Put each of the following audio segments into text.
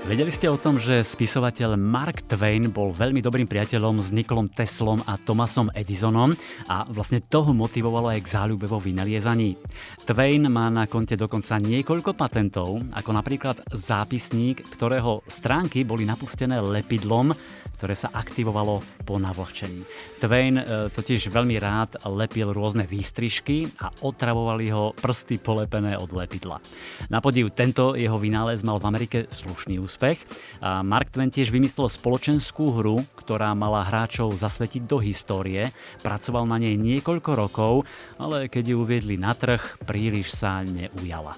Vedeli ste o tom, že spisovateľ Mark Twain bol veľmi dobrým priateľom s Nikolom Teslom a Thomasom Edisonom a vlastne toho motivovalo aj k záľube vo vynaliezaní. Twain má na konte dokonca niekoľko patentov, ako napríklad zápisník, ktorého stránky boli napustené lepidlom, ktoré sa aktivovalo po navlhčení. Twain e, totiž veľmi rád lepil rôzne výstrižky a otravovali ho prsty polepené od lepidla. Na podiv tento jeho vynález mal v Amerike slušný úspech. A Mark Twain tiež vymyslel spoločenskú hru, ktorá mala hráčov zasvetiť do histórie. Pracoval na nej niekoľko rokov, ale keď ju uviedli na trh, príliš sa neujala.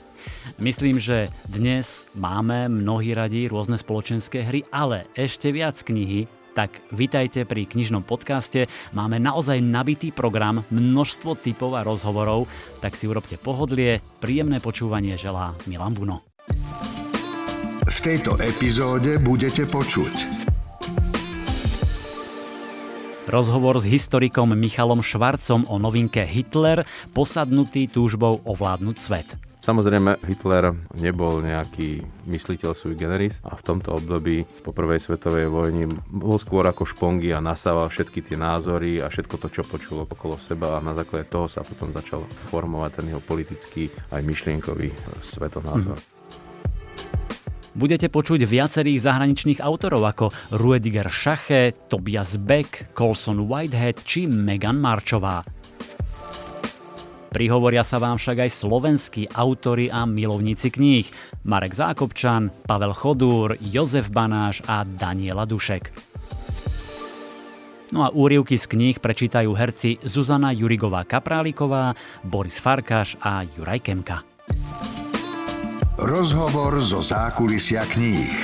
Myslím, že dnes máme mnohí radi rôzne spoločenské hry, ale ešte viac knihy tak vitajte pri knižnom podcaste. Máme naozaj nabitý program, množstvo typov a rozhovorov, tak si urobte pohodlie, príjemné počúvanie želá Milan Buno. V tejto epizóde budete počuť Rozhovor s historikom Michalom Švarcom o novinke Hitler, posadnutý túžbou ovládnuť svet. Samozrejme, Hitler nebol nejaký mysliteľ sui generis a v tomto období po prvej svetovej vojni bol skôr ako špongy a nasával všetky tie názory a všetko to, čo počulo okolo seba a na základe toho sa potom začal formovať ten jeho politický aj myšlienkový svetonázor. Mm. Budete počuť viacerých zahraničných autorov ako Ruediger Schache, Tobias Beck, Colson Whitehead či Megan Marčová. Prihovoria sa vám však aj slovenskí autory a milovníci kníh. Marek Zákopčan, Pavel Chodúr, Jozef Banáš a Daniela Dušek. No a úrivky z kníh prečítajú herci Zuzana Jurigová Kapráliková, Boris Farkáš a Juraj Kemka. Rozhovor zo zákulisia kníh.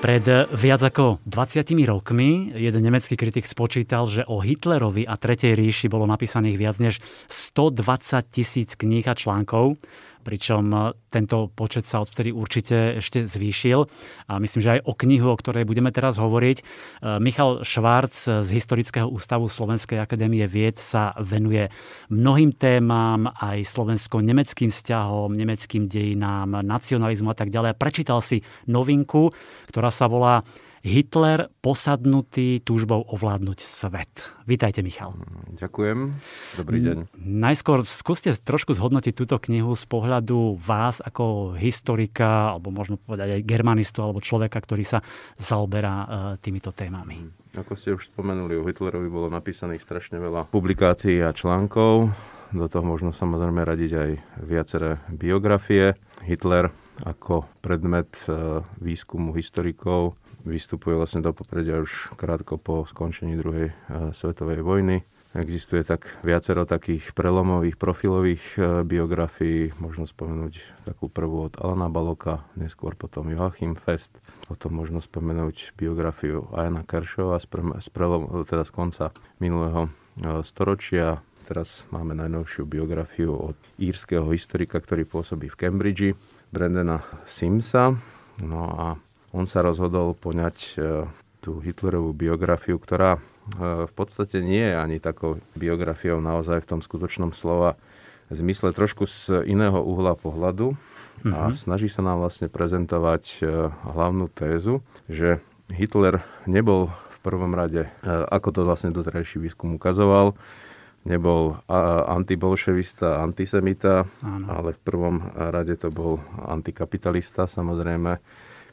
Pred viac ako 20 rokmi jeden nemecký kritik spočítal, že o Hitlerovi a Tretej ríši bolo napísaných viac než 120 tisíc kníh a článkov pričom e, tento počet sa odvtedy určite ešte zvýšil. A myslím, že aj o knihu, o ktorej budeme teraz hovoriť. E, Michal Švárc z Historického ústavu Slovenskej akadémie vied sa venuje mnohým témam, aj slovensko-nemeckým vzťahom, nemeckým dejinám, nacionalizmu a tak ďalej. Prečítal si novinku, ktorá sa volá Hitler posadnutý túžbou ovládnuť svet. Vítajte, Michal. Ďakujem. Dobrý deň. Najskôr skúste trošku zhodnotiť túto knihu z pohľadu vás ako historika, alebo možno povedať aj germanistu, alebo človeka, ktorý sa zaoberá e, týmito témami. Ako ste už spomenuli, o Hitlerovi bolo napísaných strašne veľa publikácií a článkov. Do toho možno samozrejme radiť aj viaceré biografie. Hitler ako predmet e, výskumu historikov vystupuje vlastne do popredia už krátko po skončení druhej eh, svetovej vojny. Existuje tak viacero takých prelomových profilových eh, biografií, možno spomenúť takú prvú od Alana Baloka, neskôr potom Joachim Fest, potom možno spomenúť biografiu Ajana Kershova z, z, prelom, teda z konca minulého eh, storočia. Teraz máme najnovšiu biografiu od írskeho historika, ktorý pôsobí v Cambridge, Brendana Simsa. No a on sa rozhodol poňať e, tú Hitlerovú biografiu, ktorá e, v podstate nie je ani takou biografiou naozaj v tom skutočnom slova zmysle trošku z iného uhla pohľadu a mm-hmm. snaží sa nám vlastne prezentovať e, hlavnú tézu, že Hitler nebol v prvom rade, ako to vlastne doterajší výskum ukazoval, nebol antibolševista, antisemita, Áno. ale v prvom rade to bol antikapitalista samozrejme,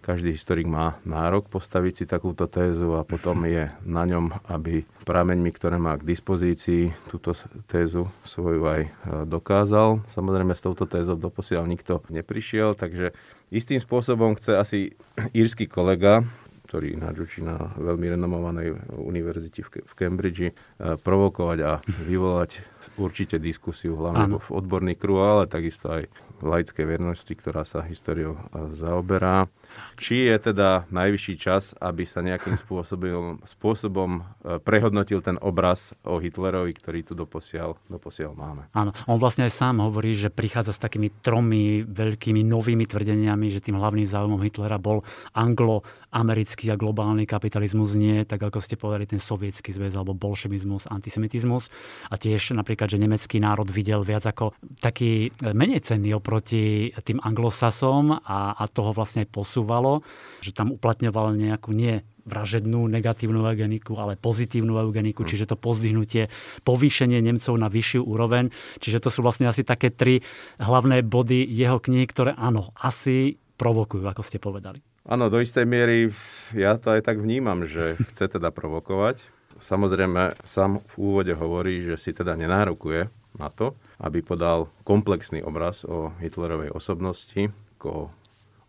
každý historik má nárok postaviť si takúto tézu a potom je na ňom, aby prameňmi, ktoré má k dispozícii, túto tézu svoju aj e, dokázal. Samozrejme s touto tézou doposiaľ nikto neprišiel, takže istým spôsobom chce asi írsky kolega, ktorý ináč učí na veľmi renomovanej univerzite v Cambridge, e, provokovať a vyvolať určite diskusiu, hlavne ano. v odborných kruhoch, ale takisto aj laickej vernosti, ktorá sa históriou zaoberá. Či je teda najvyšší čas, aby sa nejakým spôsobom, spôsobom e, prehodnotil ten obraz o Hitlerovi, ktorý tu doposiaľ, doposiaľ máme. Áno, on vlastne aj sám hovorí, že prichádza s takými tromi veľkými novými tvrdeniami, že tým hlavným záujmom Hitlera bol anglo-americký a globálny kapitalizmus, nie tak ako ste povedali ten sovietský zväz alebo bolševizmus, antisemitizmus. A tiež napríklad, že nemecký národ videl viac ako taký menej cenný oproti tým anglosasom a, a toho vlastne aj posúvalo, že tam uplatňoval nejakú nie vražednú negatívnu eugeniku, ale pozitívnu eugeniku, hmm. čiže to pozdvihnutie, povýšenie Nemcov na vyššiu úroveň. Čiže to sú vlastne asi také tri hlavné body jeho kníh, ktoré áno, asi provokujú, ako ste povedali. Áno, do istej miery ja to aj tak vnímam, že chce teda provokovať. Samozrejme, sám v úvode hovorí, že si teda nenárokuje na to, aby podal komplexný obraz o Hitlerovej osobnosti, ako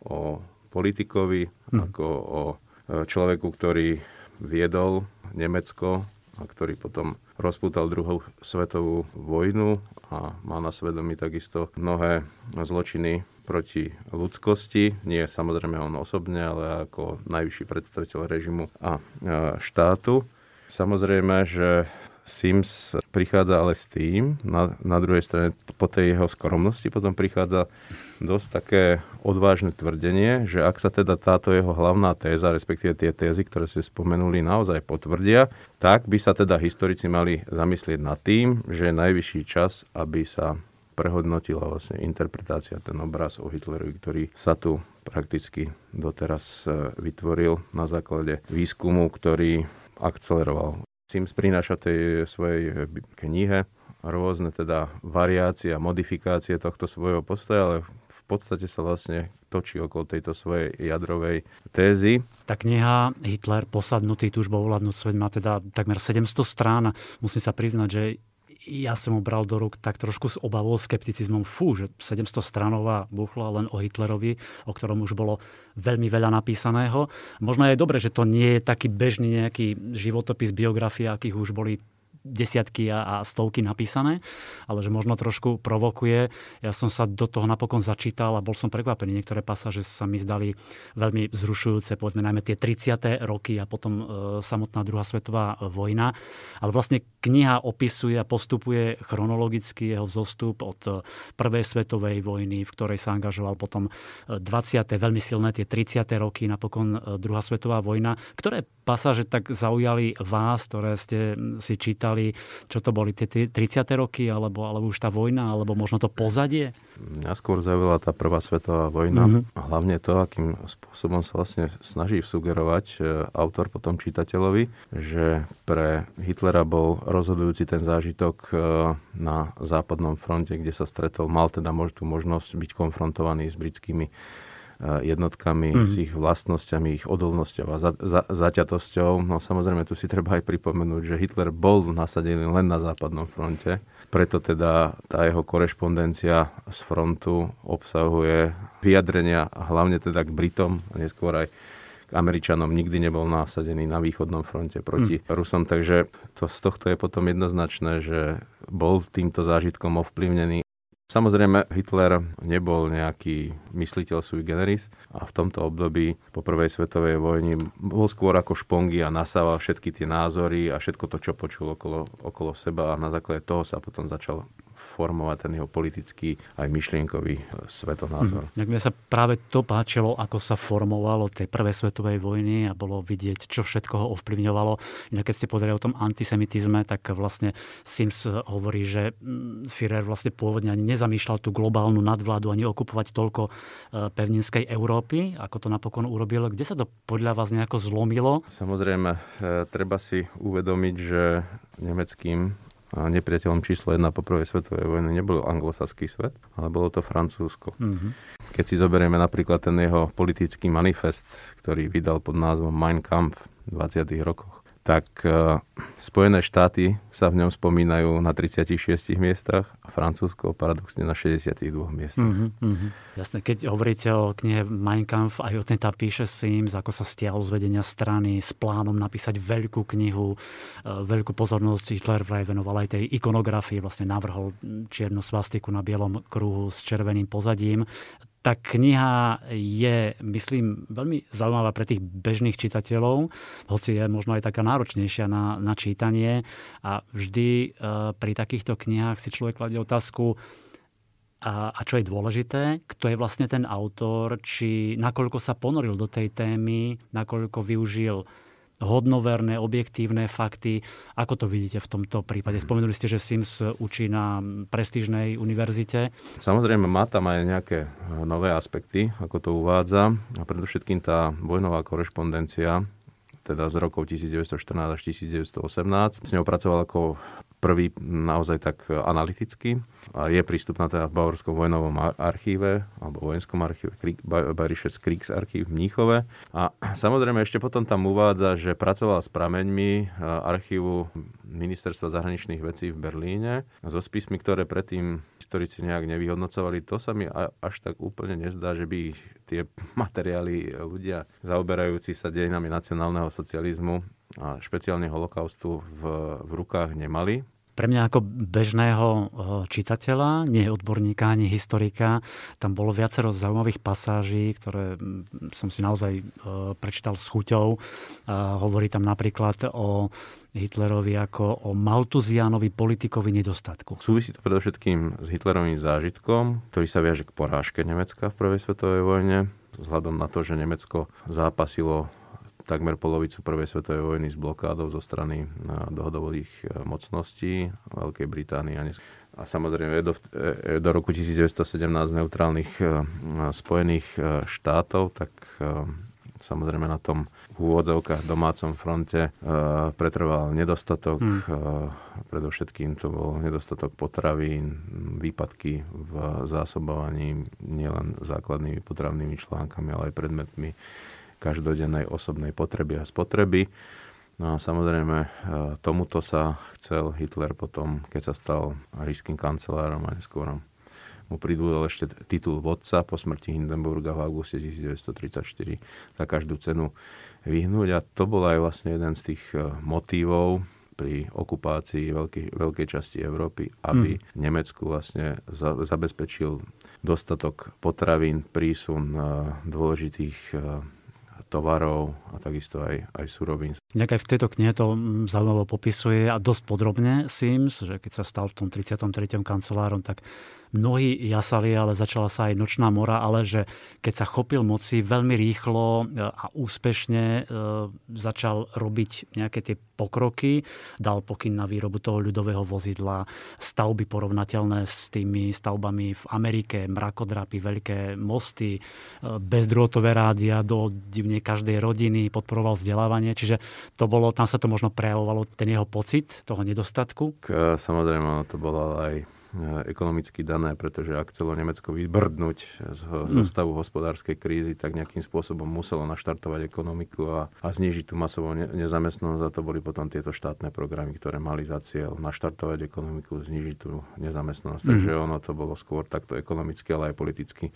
o politikovi, hmm. ako o e, človeku, ktorý viedol Nemecko a ktorý potom rozputal druhú svetovú vojnu a má na svedomí takisto mnohé zločiny proti ľudskosti. Nie samozrejme on osobne, ale ako najvyšší predstaviteľ režimu a štátu. Samozrejme, že Sims prichádza ale s tým, na, na druhej strane po tej jeho skromnosti potom prichádza dosť také odvážne tvrdenie, že ak sa teda táto jeho hlavná téza, respektíve tie tézy, ktoré ste spomenuli, naozaj potvrdia, tak by sa teda historici mali zamyslieť nad tým, že je najvyšší čas, aby sa prehodnotila vlastne interpretácia, ten obraz o Hitlerovi, ktorý sa tu prakticky doteraz e, vytvoril na základe výskumu, ktorý akceleroval. Sims prináša tej svojej knihe rôzne teda variácie a modifikácie tohto svojho postoja, ale v podstate sa vlastne točí okolo tejto svojej jadrovej tézy. Tá kniha Hitler posadnutý túžbou ovládnuť svet má teda takmer 700 strán a musím sa priznať, že ja som ho bral do rúk tak trošku s obavou, skepticizmom. Fú, že 700 stranová buchla len o Hitlerovi, o ktorom už bolo veľmi veľa napísaného. Možno je dobre, že to nie je taký bežný nejaký životopis, biografia, akých už boli desiatky a, a stovky napísané, ale že možno trošku provokuje. Ja som sa do toho napokon začítal a bol som prekvapený. Niektoré pasáže sa mi zdali veľmi vzrušujúce, povedzme najmä tie 30. roky a potom e, samotná druhá svetová vojna. Ale vlastne kniha opisuje a postupuje chronologicky jeho vzostup od e, prvej svetovej vojny, v ktorej sa angažoval potom 20. E, veľmi silné tie 30. roky, napokon e, druhá svetová vojna. Ktoré pasáže tak zaujali vás, ktoré ste si čítali čítali, čo to boli tie 30. roky, alebo, alebo už tá vojna, alebo možno to pozadie? Mňa skôr zaujala tá prvá svetová vojna. Mm-hmm. Hlavne to, akým spôsobom sa vlastne snaží sugerovať e, autor potom čitateľovi, že pre Hitlera bol rozhodujúci ten zážitok e, na západnom fronte, kde sa stretol, mal teda tú možnosť byť konfrontovaný s britskými jednotkami, mm. s ich vlastnosťami, ich odolnosťou a za, za, zaťatosťou. No samozrejme, tu si treba aj pripomenúť, že Hitler bol nasadený len na západnom fronte. Preto teda tá jeho korešpondencia z frontu obsahuje vyjadrenia hlavne teda k Britom a neskôr aj k Američanom nikdy nebol násadený na východnom fronte proti mm. Rusom. Takže to, z tohto je potom jednoznačné, že bol týmto zážitkom ovplyvnený Samozrejme, Hitler nebol nejaký mysliteľ sui generis a v tomto období po prvej svetovej vojni bol skôr ako špongy a nasával všetky tie názory a všetko to, čo počul okolo, okolo seba a na základe toho sa potom začal formovať ten jeho politický aj myšlienkový e, svetonázor. Mm. Mne sa práve to páčilo, ako sa formovalo tej prvej svetovej vojny a bolo vidieť, čo všetko ho ovplyvňovalo. Inak keď ste povedali o tom antisemitizme, tak vlastne Sims hovorí, že mm, Führer vlastne pôvodne ani nezamýšľal tú globálnu nadvládu, ani okupovať toľko e, pevninskej Európy, ako to napokon urobil. Kde sa to podľa vás nejako zlomilo? Samozrejme, e, treba si uvedomiť, že nemeckým nepriateľom číslo jedna po prvej svetovej vojne nebol anglosaský svet, ale bolo to Francúzsko. Mm-hmm. Keď si zoberieme napríklad ten jeho politický manifest, ktorý vydal pod názvom Mein Kampf v 20. rokoch, tak uh, Spojené štáty sa v ňom spomínajú na 36 miestach a Francúzsko paradoxne na 62 miestach. Mm-hmm, mm-hmm. Jasne, keď hovoríte o knihe Mein Kampf, aj o tej tam píše Sims, ako sa stiahol z vedenia strany s plánom napísať veľkú knihu, uh, veľkú pozornosť Hitler vraj venoval aj tej ikonografii, vlastne navrhol čiernu svastiku na bielom kruhu s červeným pozadím tá kniha je, myslím, veľmi zaujímavá pre tých bežných čitateľov, hoci je možno aj taká náročnejšia na, na čítanie. A vždy uh, pri takýchto knihách si človek kladie otázku, a, a čo je dôležité, kto je vlastne ten autor, či nakoľko sa ponoril do tej témy, nakoľko využil hodnoverné, objektívne fakty. Ako to vidíte v tomto prípade? Spomenuli ste, že Sims učí na prestížnej univerzite. Samozrejme, má tam aj nejaké nové aspekty, ako to uvádza. A predovšetkým tá vojnová korešpondencia, teda z rokov 1914 až 1918. S ňou pracoval ako prvý naozaj tak analyticky a je prístupná teda v Bavorskom vojnovom archíve alebo vojenskom archíve Bayerisches Kriegsarchív v Mníchove. A samozrejme ešte potom tam uvádza, že pracoval s prameňmi archívu Ministerstva zahraničných vecí v Berlíne so spismi, ktoré predtým historici nejak nevyhodnocovali. To sa mi až tak úplne nezdá, že by tie materiály ľudia zaoberajúci sa dejinami nacionálneho socializmu a špeciálne holokaustu v, v rukách nemali pre mňa ako bežného eh, čitateľa, nie odborníka, ani historika, tam bolo viacero zaujímavých pasáží, ktoré mm, som si naozaj eh, prečítal s chuťou. Hovorí tam napríklad o Hitlerovi ako o Maltuzianovi politikovi nedostatku. Súvisí to predovšetkým s Hitlerovým zážitkom, ktorý sa viaže k porážke Nemecka v prvej svetovej vojne, vzhľadom na to, že Nemecko zápasilo takmer polovicu prvej svetovej vojny s blokádou zo strany dohodových e, mocností Veľkej Británie a samozrejme do, e, do roku 1917 neutrálnych e, Spojených štátov, tak samozrejme na tom v úvodzovkách domácom fronte pretrval nedostatok. Hmm. Predovšetkým to bol nedostatok potravín, výpadky v zásobovaní nielen základnými potravnými článkami, ale aj predmetmi každodennej osobnej potreby a spotreby. No a samozrejme e, tomuto sa chcel Hitler potom, keď sa stal ríským kancelárom a neskôr mu pridúdal ešte titul vodca po smrti Hindenburga v auguste 1934 za každú cenu vyhnúť a to bol aj vlastne jeden z tých e, motívov pri okupácii veľkej, veľkej časti Európy, aby hmm. Nemecku vlastne za, zabezpečil dostatok potravín, prísun e, dôležitých tovarov a takisto aj, aj surovín. Inak aj v tejto knihe to mm, zaujímavo popisuje a dosť podrobne Sims, že keď sa stal v tom 33. kancelárom, tak mnohí jasali, ale začala sa aj nočná mora, ale že keď sa chopil moci veľmi rýchlo e, a úspešne e, začal robiť nejaké tie pokroky, dal pokyn na výrobu toho ľudového vozidla, stavby porovnateľné s tými stavbami v Amerike, mrakodrapy, veľké mosty, e, bezdrôtové rádia do divne každej rodiny, podporoval vzdelávanie, čiže to bolo, tam sa to možno prejavovalo, ten jeho pocit toho nedostatku. Samozrejme, to bolo aj E, ekonomicky dané, pretože ak chcelo Nemecko vybrdnúť z, mm. stavu hospodárskej krízy, tak nejakým spôsobom muselo naštartovať ekonomiku a, a znižiť tú masovú ne, nezamestnanosť. A to boli potom tieto štátne programy, ktoré mali za cieľ naštartovať ekonomiku, znižiť tú nezamestnanosť. Mm. Takže ono to bolo skôr takto ekonomicky, ale aj politicky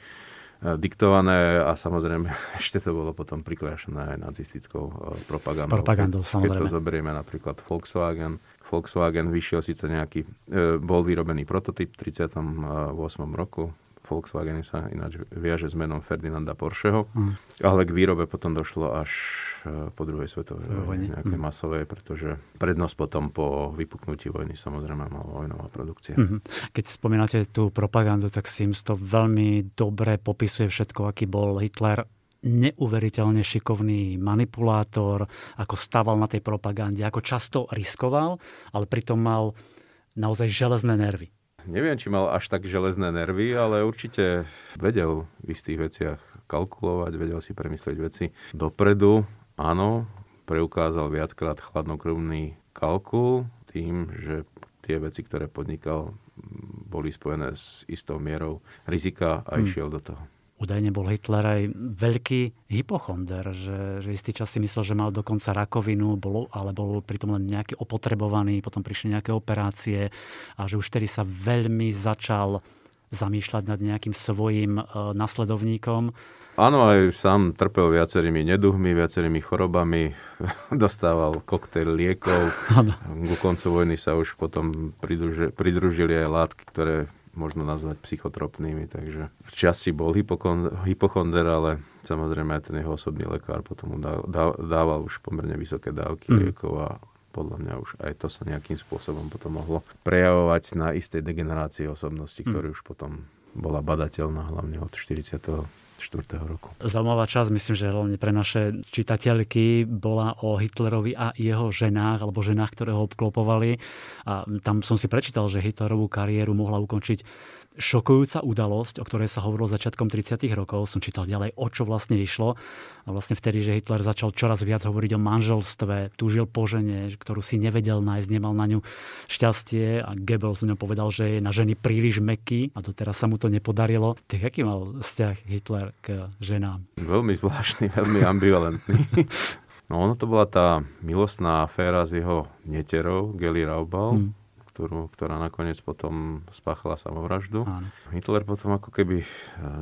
diktované a samozrejme ešte to bolo potom priklášané aj nacistickou e, propagandou. Propagandou, samozrejme. Keď to zoberieme napríklad Volkswagen, Volkswagen vyšiel síce nejaký, e, bol vyrobený prototyp v 38. roku, Volkswagen sa ináč viaže s menom Ferdinanda Porscheho, mm. ale k výrobe potom došlo až e, po druhej svetovej vojne, nejaké mm. masové, pretože prednosť potom po vypuknutí vojny samozrejme mala vojnová produkcia. Mm-hmm. Keď spomínate tú propagandu, tak Sims to veľmi dobre popisuje všetko, aký bol Hitler neuveriteľne šikovný manipulátor, ako staval na tej propagande, ako často riskoval, ale pritom mal naozaj železné nervy. Neviem, či mal až tak železné nervy, ale určite vedel v istých veciach kalkulovať, vedel si premyslieť veci dopredu. Áno, preukázal viackrát chladnokrvný kalkul tým, že tie veci, ktoré podnikal, boli spojené s istou mierou rizika a hmm. išiel do toho. Údajne bol Hitler aj veľký hypochonder, že, že istý čas si myslel, že mal dokonca rakovinu, bol, ale bol pritom len nejaký opotrebovaný, potom prišli nejaké operácie a že už tedy sa veľmi začal zamýšľať nad nejakým svojim uh, nasledovníkom. Áno, aj sám trpel viacerými neduhmi, viacerými chorobami, dostával koktejl liekov. Ano. Ku koncu vojny sa už potom pridružili, pridružili aj látky, ktoré možno nazvať psychotropnými, takže v časti bol hypochonder, ale samozrejme aj ten jeho osobný lekár potom mu dával už pomerne vysoké dávky mm. liekov a podľa mňa už aj to sa nejakým spôsobom potom mohlo prejavovať na istej degenerácii osobnosti, mm. ktorý už potom bola badateľná hlavne od 40 roku. Zaujímavá časť, myslím, že hlavne pre naše čitateľky bola o Hitlerovi a jeho ženách, alebo ženách, ktoré ho obklopovali. A tam som si prečítal, že Hitlerovú kariéru mohla ukončiť šokujúca udalosť, o ktorej sa hovorilo začiatkom 30. rokov. Som čítal ďalej, o čo vlastne išlo. A vlastne vtedy, že Hitler začal čoraz viac hovoriť o manželstve, túžil po žene, ktorú si nevedel nájsť, nemal na ňu šťastie a Goebbels ňom povedal, že je na ženy príliš meký a doteraz sa mu to nepodarilo. Tak aký mal vzťah Hitler k ženám? Veľmi zvláštny, veľmi ambivalentný. No ono to bola tá milostná aféra s jeho neterou, Geli Raubal, hmm ktorú, ktorá nakoniec potom spáchala samovraždu. Áno. Hitler potom ako keby e,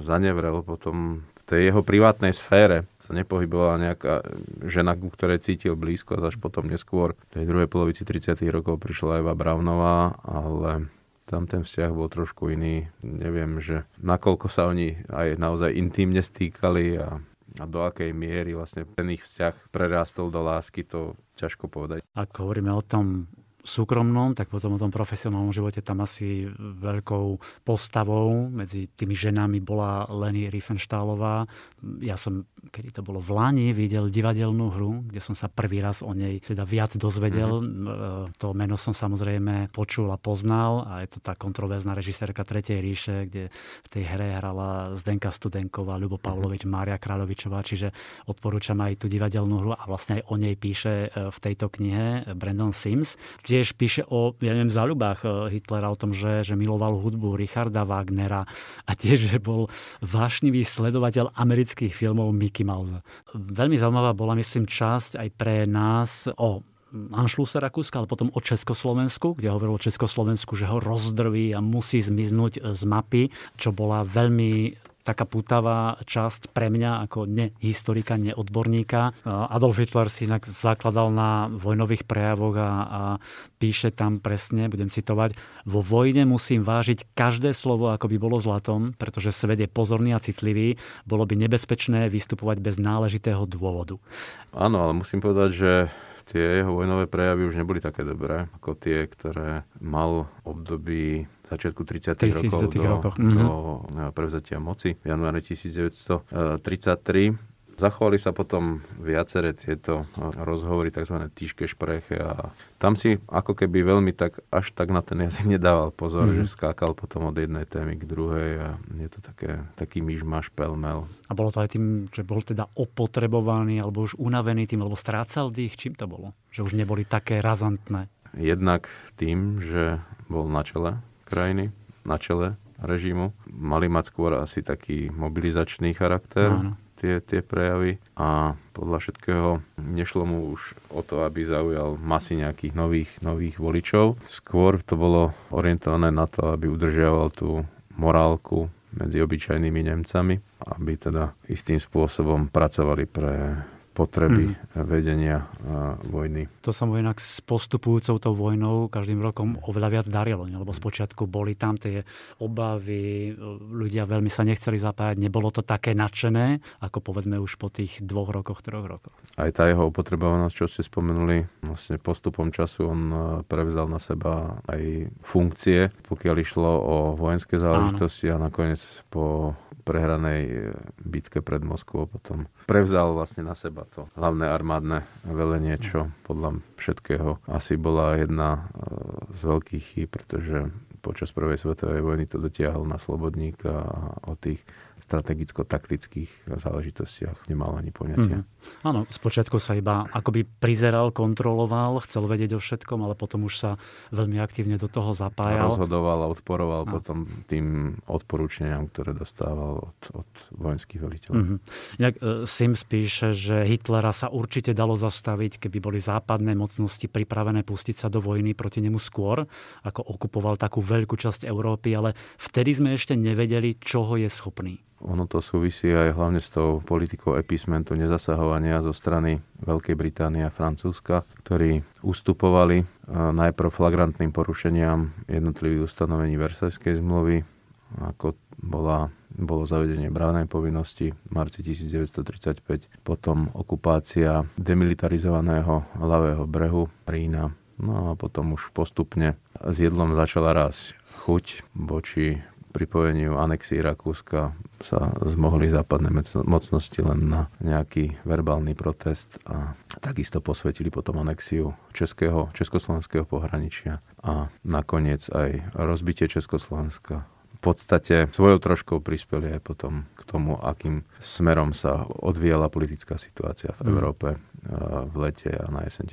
zanevrel potom v tej jeho privátnej sfére sa nepohybovala nejaká žena, ku ktorej cítil blízko, až potom neskôr v tej druhej polovici 30. rokov prišla Eva Braunová, ale tam ten vzťah bol trošku iný. Neviem, že nakoľko sa oni aj naozaj intimne stýkali a a do akej miery vlastne ten ich vzťah prerástol do lásky, to ťažko povedať. Ak hovoríme o tom súkromnom, tak potom o tom profesionálnom živote tam asi veľkou postavou medzi tými ženami bola Leni Riefenstahlová. Ja som, kedy to bolo v Lani, videl divadelnú hru, kde som sa prvý raz o nej teda viac dozvedel. Mm-hmm. To meno som samozrejme počul a poznal a je to tá kontroverzná režisérka Tretej ríše, kde v tej hre hrala Zdenka Studenková, Ľubo Pavlovič, mhm. Mária Kráľovičová, čiže odporúčam aj tú divadelnú hru a vlastne aj o nej píše e, v tejto knihe Brandon Sims. Čiže tiež píše o, ja neviem, záľubách e, Hitlera, o tom, že, že miloval hudbu Richarda Wagnera a tiež, že bol vášnivý sledovateľ amerických filmov Mickey Mouse. Veľmi zaujímavá bola, myslím, časť aj pre nás o Anšluse Rakúska, ale potom o Československu, kde hovoril o Československu, že ho rozdrví a musí zmiznúť z mapy, čo bola veľmi taká putavá časť pre mňa ako nehistorika, neodborníka. Adolf Hitler si inak zakladal na vojnových prejavoch a, a píše tam presne, budem citovať, vo vojne musím vážiť každé slovo, ako by bolo zlatom, pretože svet je pozorný a citlivý, bolo by nebezpečné vystupovať bez náležitého dôvodu. Áno, ale musím povedať, že tie jeho vojnové prejavy už neboli také dobré, ako tie, ktoré mal období začiatku 30. 30 rokov do, rokoch. do mm-hmm. prevzatia moci v januári 1933. Zachovali sa potom viaceré tieto eh, rozhovory, tzv. týžke špreche a tam si ako keby veľmi tak, až tak na ten jazyk nedával pozor, mm. že skákal potom od jednej témy k druhej a je to také, taký myšmaš pelmel. A bolo to aj tým, že bol teda opotrebovaný alebo už unavený tým, alebo strácal dých? Čím to bolo? Že už neboli také razantné? Jednak tým, že bol na čele krajiny na čele režimu. Mali mať skôr asi taký mobilizačný charakter. Áno tie, tie prejavy a podľa všetkého nešlo mu už o to, aby zaujal masy nejakých nových, nových voličov. Skôr to bolo orientované na to, aby udržiaval tú morálku medzi obyčajnými Nemcami, aby teda istým spôsobom pracovali pre potreby mm. vedenia vojny. To sa mu inak s postupujúcou tou vojnou každým rokom oveľa viac darilo, ne? lebo spočiatku boli tam tie obavy, ľudia veľmi sa nechceli zapájať, nebolo to také nadšené, ako povedzme už po tých dvoch rokoch, troch rokoch. Aj tá jeho opotrebovanosť, čo ste spomenuli, vlastne postupom času on e, prevzal na seba aj funkcie, pokiaľ išlo o vojenské záležitosti Áno. a nakoniec po prehranej e, bitke pred Moskvou potom prevzal vlastne na seba to hlavné armádne velenie, čo podľa všetkého asi bola jedna e, z veľkých chýb, pretože počas prvej svetovej vojny to dotiahol na Slobodníka a o tých strategicko-taktických záležitostiach nemal ani poňatia. Mm-hmm. Áno, spočiatku sa iba akoby prizeral, kontroloval, chcel vedieť o všetkom, ale potom už sa veľmi aktívne do toho zapájal. Rozhodoval a odporoval a. potom tým odporúčaniam, ktoré dostával od, od vojenských veliteľov. Mm-hmm. Inak e, Sims píše, že Hitlera sa určite dalo zastaviť, keby boli západné mocnosti pripravené pustiť sa do vojny proti nemu skôr, ako okupoval takú veľkú časť Európy, ale vtedy sme ešte nevedeli, čoho je schopný. Ono to súvisí aj hlavne s tou politikou epismentu nezasahovania zo strany Veľkej Británie a Francúzska, ktorí ustupovali najprv flagrantným porušeniam jednotlivých ustanovení Versajskej zmluvy, ako bola, bolo zavedenie bránej povinnosti v marci 1935, potom okupácia demilitarizovaného ľavého brehu Rína, no a potom už postupne s jedlom začala rásť chuť voči pripojeniu anexii Rakúska sa zmohli západné mocnosti len na nejaký verbálny protest a takisto posvetili potom anexiu českého, československého pohraničia a nakoniec aj rozbitie Československa v podstate svojou troškou prispeli aj potom k tomu, akým smerom sa odvíjala politická situácia v mm. Európe v lete a na jeseň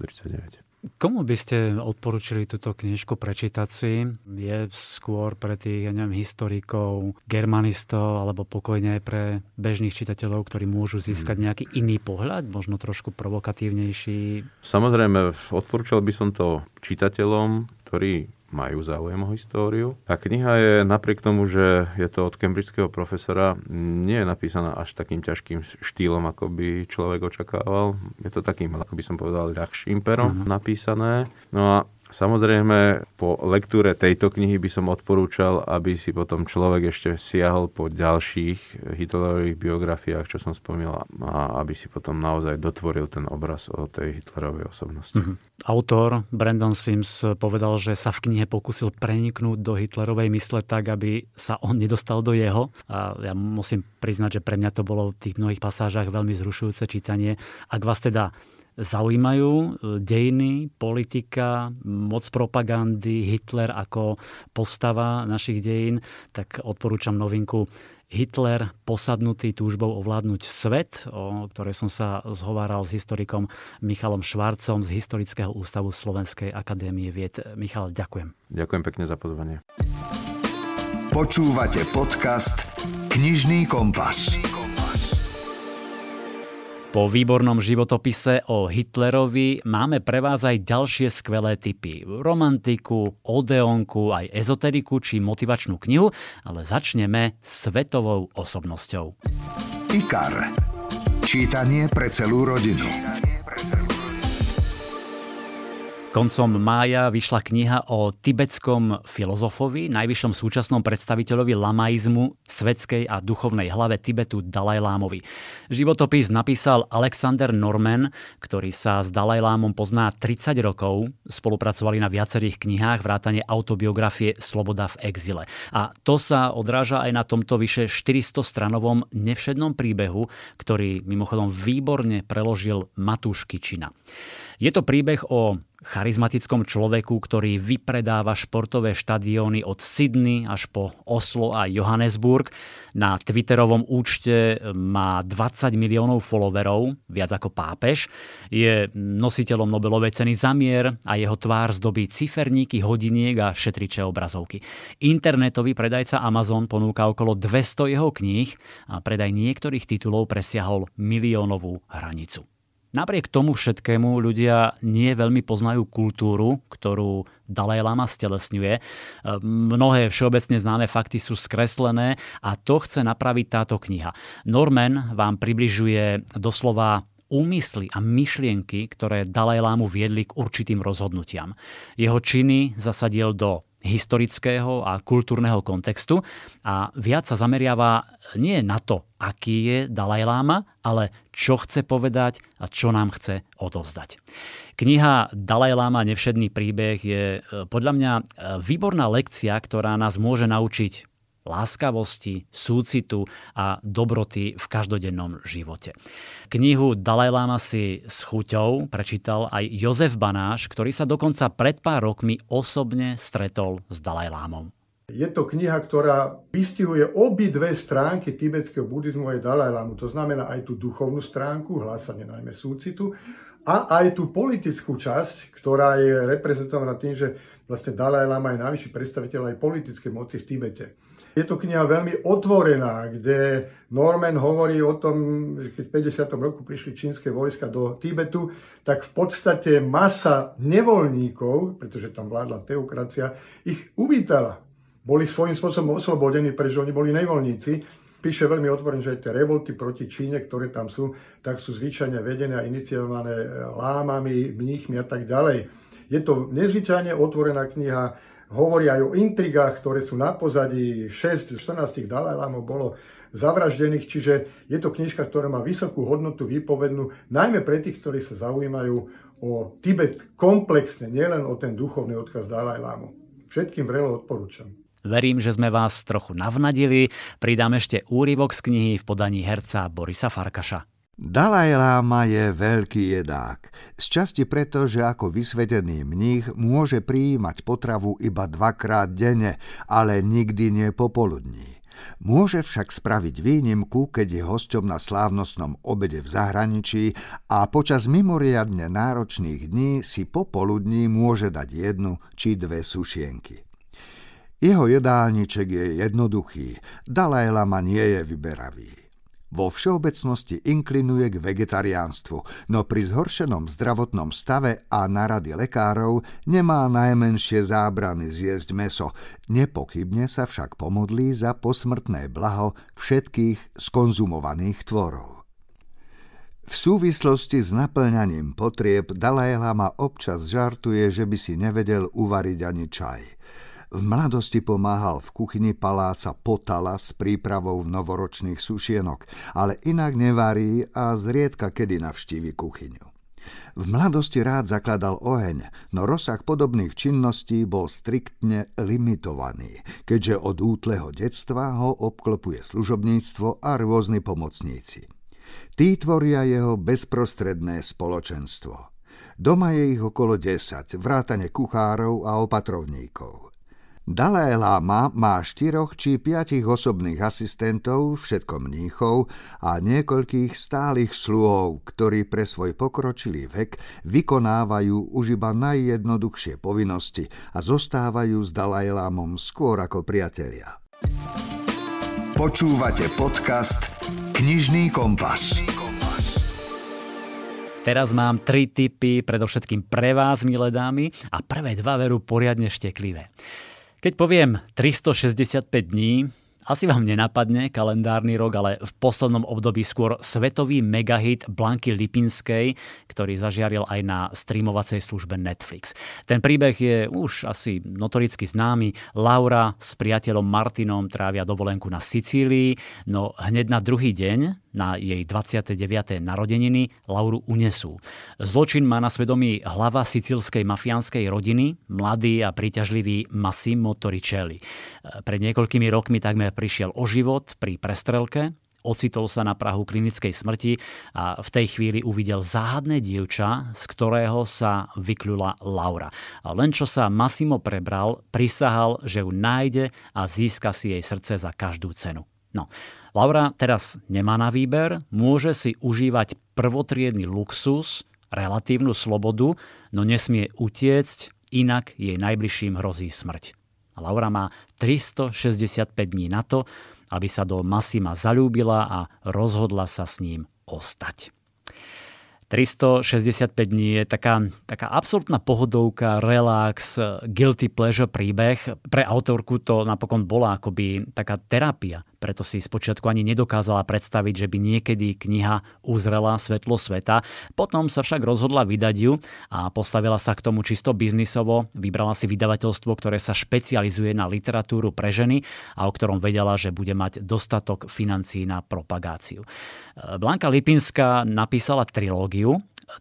1939. Komu by ste odporúčili túto knižku prečítať si? Je skôr pre tých, ja neviem, historikov, germanistov, alebo pokojne aj pre bežných čitateľov, ktorí môžu získať hmm. nejaký iný pohľad, možno trošku provokatívnejší? Samozrejme, odporúčal by som to čitateľom, ktorí majú záujem o históriu. A kniha je napriek tomu, že je to od cambridgeského profesora, nie je napísaná až takým ťažkým štýlom, ako by človek očakával. Je to takým, ako by som povedal, ľahším perom uh-huh. napísané. No a Samozrejme, po lektúre tejto knihy by som odporúčal, aby si potom človek ešte siahol po ďalších Hitlerových biografiách, čo som spomínal, a aby si potom naozaj dotvoril ten obraz o tej Hitlerovej osobnosti. Mm-hmm. Autor Brandon Sims povedal, že sa v knihe pokusil preniknúť do Hitlerovej mysle tak, aby sa on nedostal do jeho. A ja musím priznať, že pre mňa to bolo v tých mnohých pasážach veľmi zrušujúce čítanie. Ak vás teda zaujímajú e, dejiny, politika, moc propagandy, Hitler ako postava našich dejín, tak odporúčam novinku Hitler posadnutý túžbou ovládnuť svet, o ktorej som sa zhováral s historikom Michalom Švarcom z Historického ústavu Slovenskej akadémie vied. Michal, ďakujem. Ďakujem pekne za pozvanie. Počúvate podcast Knižný kompas. Po výbornom životopise o Hitlerovi máme pre vás aj ďalšie skvelé typy. Romantiku, odeonku, aj ezoteriku či motivačnú knihu, ale začneme svetovou osobnosťou. IKAR. Čítanie pre celú rodinu. Koncom mája vyšla kniha o tibetskom filozofovi, najvyššom súčasnom predstaviteľovi lamaizmu, svetskej a duchovnej hlave Tibetu Dalajlámovi. Životopis napísal Alexander Norman, ktorý sa s Dalajlámom pozná 30 rokov. Spolupracovali na viacerých knihách vrátane autobiografie Sloboda v exile. A to sa odráža aj na tomto vyše 400 stranovom nevšednom príbehu, ktorý mimochodom výborne preložil Matúš Kičina. Je to príbeh o charizmatickom človeku, ktorý vypredáva športové štadióny od Sydney až po Oslo a Johannesburg. Na Twitterovom účte má 20 miliónov followerov, viac ako pápež. Je nositeľom Nobelovej ceny za mier a jeho tvár zdobí ciferníky, hodiniek a šetriče obrazovky. Internetový predajca Amazon ponúka okolo 200 jeho kníh a predaj niektorých titulov presiahol miliónovú hranicu. Napriek tomu všetkému ľudia nie veľmi poznajú kultúru, ktorú Dalaj Lama stelesňuje. Mnohé všeobecne známe fakty sú skreslené a to chce napraviť táto kniha. Norman vám približuje doslova úmysly a myšlienky, ktoré Dalaj Lámu viedli k určitým rozhodnutiam. Jeho činy zasadil do historického a kultúrneho kontextu a viac sa zameriava nie na to, aký je Dalaj Lama, ale čo chce povedať a čo nám chce odovzdať. Kniha Dalaj Lama Nevšedný príbeh je e, podľa mňa e, výborná lekcia, ktorá nás môže naučiť láskavosti, súcitu a dobroty v každodennom živote. Knihu Dalaj Lama si s chuťou prečítal aj Jozef Banáš, ktorý sa dokonca pred pár rokmi osobne stretol s Dalaj Lámom. Je to kniha, ktorá vystihuje obidve stránky tibetského buddhizmu aj Dalajlamu. To znamená aj tú duchovnú stránku, hlásanie najmä súcitu, a aj tú politickú časť, ktorá je reprezentovaná tým, že vlastne Dalaj Lama je najvyšší predstaviteľ aj politickej moci v Tibete. Je to kniha veľmi otvorená, kde Norman hovorí o tom, že keď v 50. roku prišli čínske vojska do Tibetu, tak v podstate masa nevoľníkov, pretože tam vládla teokracia, ich uvítala. Boli svojím spôsobom oslobodení, pretože oni boli nevoľníci píše veľmi otvorene, že aj tie revolty proti Číne, ktoré tam sú, tak sú zvyčajne vedené a iniciované lámami, mníchmi a tak ďalej. Je to nezvyčajne otvorená kniha, hovorí aj o intrigách, ktoré sú na pozadí. 6 z 14 Dalajlámov bolo zavraždených, čiže je to knižka, ktorá má vysokú hodnotu výpovednú, najmä pre tých, ktorí sa zaujímajú o Tibet komplexne, nielen o ten duchovný odkaz Dalajlámu. Všetkým vrelo odporúčam. Verím, že sme vás trochu navnadili. Pridám ešte úryvok z knihy v podaní herca Borisa Farkaša. Dalaj Lama je veľký jedák. Z časti preto, že ako vysvetený mních môže prijímať potravu iba dvakrát denne, ale nikdy nie popoludní. Môže však spraviť výnimku, keď je hosťom na slávnostnom obede v zahraničí a počas mimoriadne náročných dní si popoludní môže dať jednu či dve sušienky. Jeho jedálniček je jednoduchý, Dalaj Lama nie je vyberavý. Vo všeobecnosti inklinuje k vegetariánstvu, no pri zhoršenom zdravotnom stave a narady lekárov nemá najmenšie zábrany zjesť meso. Nepochybne sa však pomodlí za posmrtné blaho všetkých skonzumovaných tvorov. V súvislosti s naplňaním potrieb Dalaj Lama občas žartuje, že by si nevedel uvariť ani čaj. V mladosti pomáhal v kuchyni paláca Potala s prípravou novoročných sušienok, ale inak nevarí a zriedka kedy navštívi kuchyňu. V mladosti rád zakladal oheň, no rozsah podobných činností bol striktne limitovaný, keďže od útleho detstva ho obklopuje služobníctvo a rôzni pomocníci. Tí tvoria jeho bezprostredné spoločenstvo. Doma je ich okolo 10, vrátane kuchárov a opatrovníkov. Dalaj Lama má štyroch či piatich osobných asistentov, všetko mníchov a niekoľkých stálych sluhov, ktorí pre svoj pokročilý vek vykonávajú už iba najjednoduchšie povinnosti a zostávajú s Lámom skôr ako priatelia. Počúvate podcast Knižný kompas. Teraz mám tri tipy, predovšetkým pre vás, milé dámy, a prvé dva veru poriadne šteklivé. Keď poviem 365 dní, asi vám nenapadne kalendárny rok, ale v poslednom období skôr svetový megahit Blanky Lipinskej, ktorý zažiaril aj na streamovacej službe Netflix. Ten príbeh je už asi notoricky známy. Laura s priateľom Martinom trávia dovolenku na Sicílii, no hneď na druhý deň na jej 29. narodeniny Lauru unesú. Zločin má na svedomí hlava sicilskej mafiánskej rodiny, mladý a príťažlivý Massimo Torricelli. Pred niekoľkými rokmi takmer prišiel o život pri prestrelke, ocitol sa na Prahu klinickej smrti a v tej chvíli uvidel záhadné dievča, z ktorého sa vykľula Laura. A len čo sa Massimo prebral, prisahal, že ju nájde a získa si jej srdce za každú cenu. No, Laura teraz nemá na výber, môže si užívať prvotriedny luxus, relatívnu slobodu, no nesmie utiecť, inak jej najbližším hrozí smrť. Laura má 365 dní na to, aby sa do Massima zalúbila a rozhodla sa s ním ostať. 365 dní je taká, taká absolútna pohodovka, relax, guilty pleasure príbeh. Pre autorku to napokon bola akoby taká terapia preto si spočiatku ani nedokázala predstaviť, že by niekedy kniha uzrela svetlo sveta. Potom sa však rozhodla vydať ju a postavila sa k tomu čisto biznisovo. Vybrala si vydavateľstvo, ktoré sa špecializuje na literatúru pre ženy a o ktorom vedela, že bude mať dostatok financií na propagáciu. Blanka Lipinská napísala trilógiu.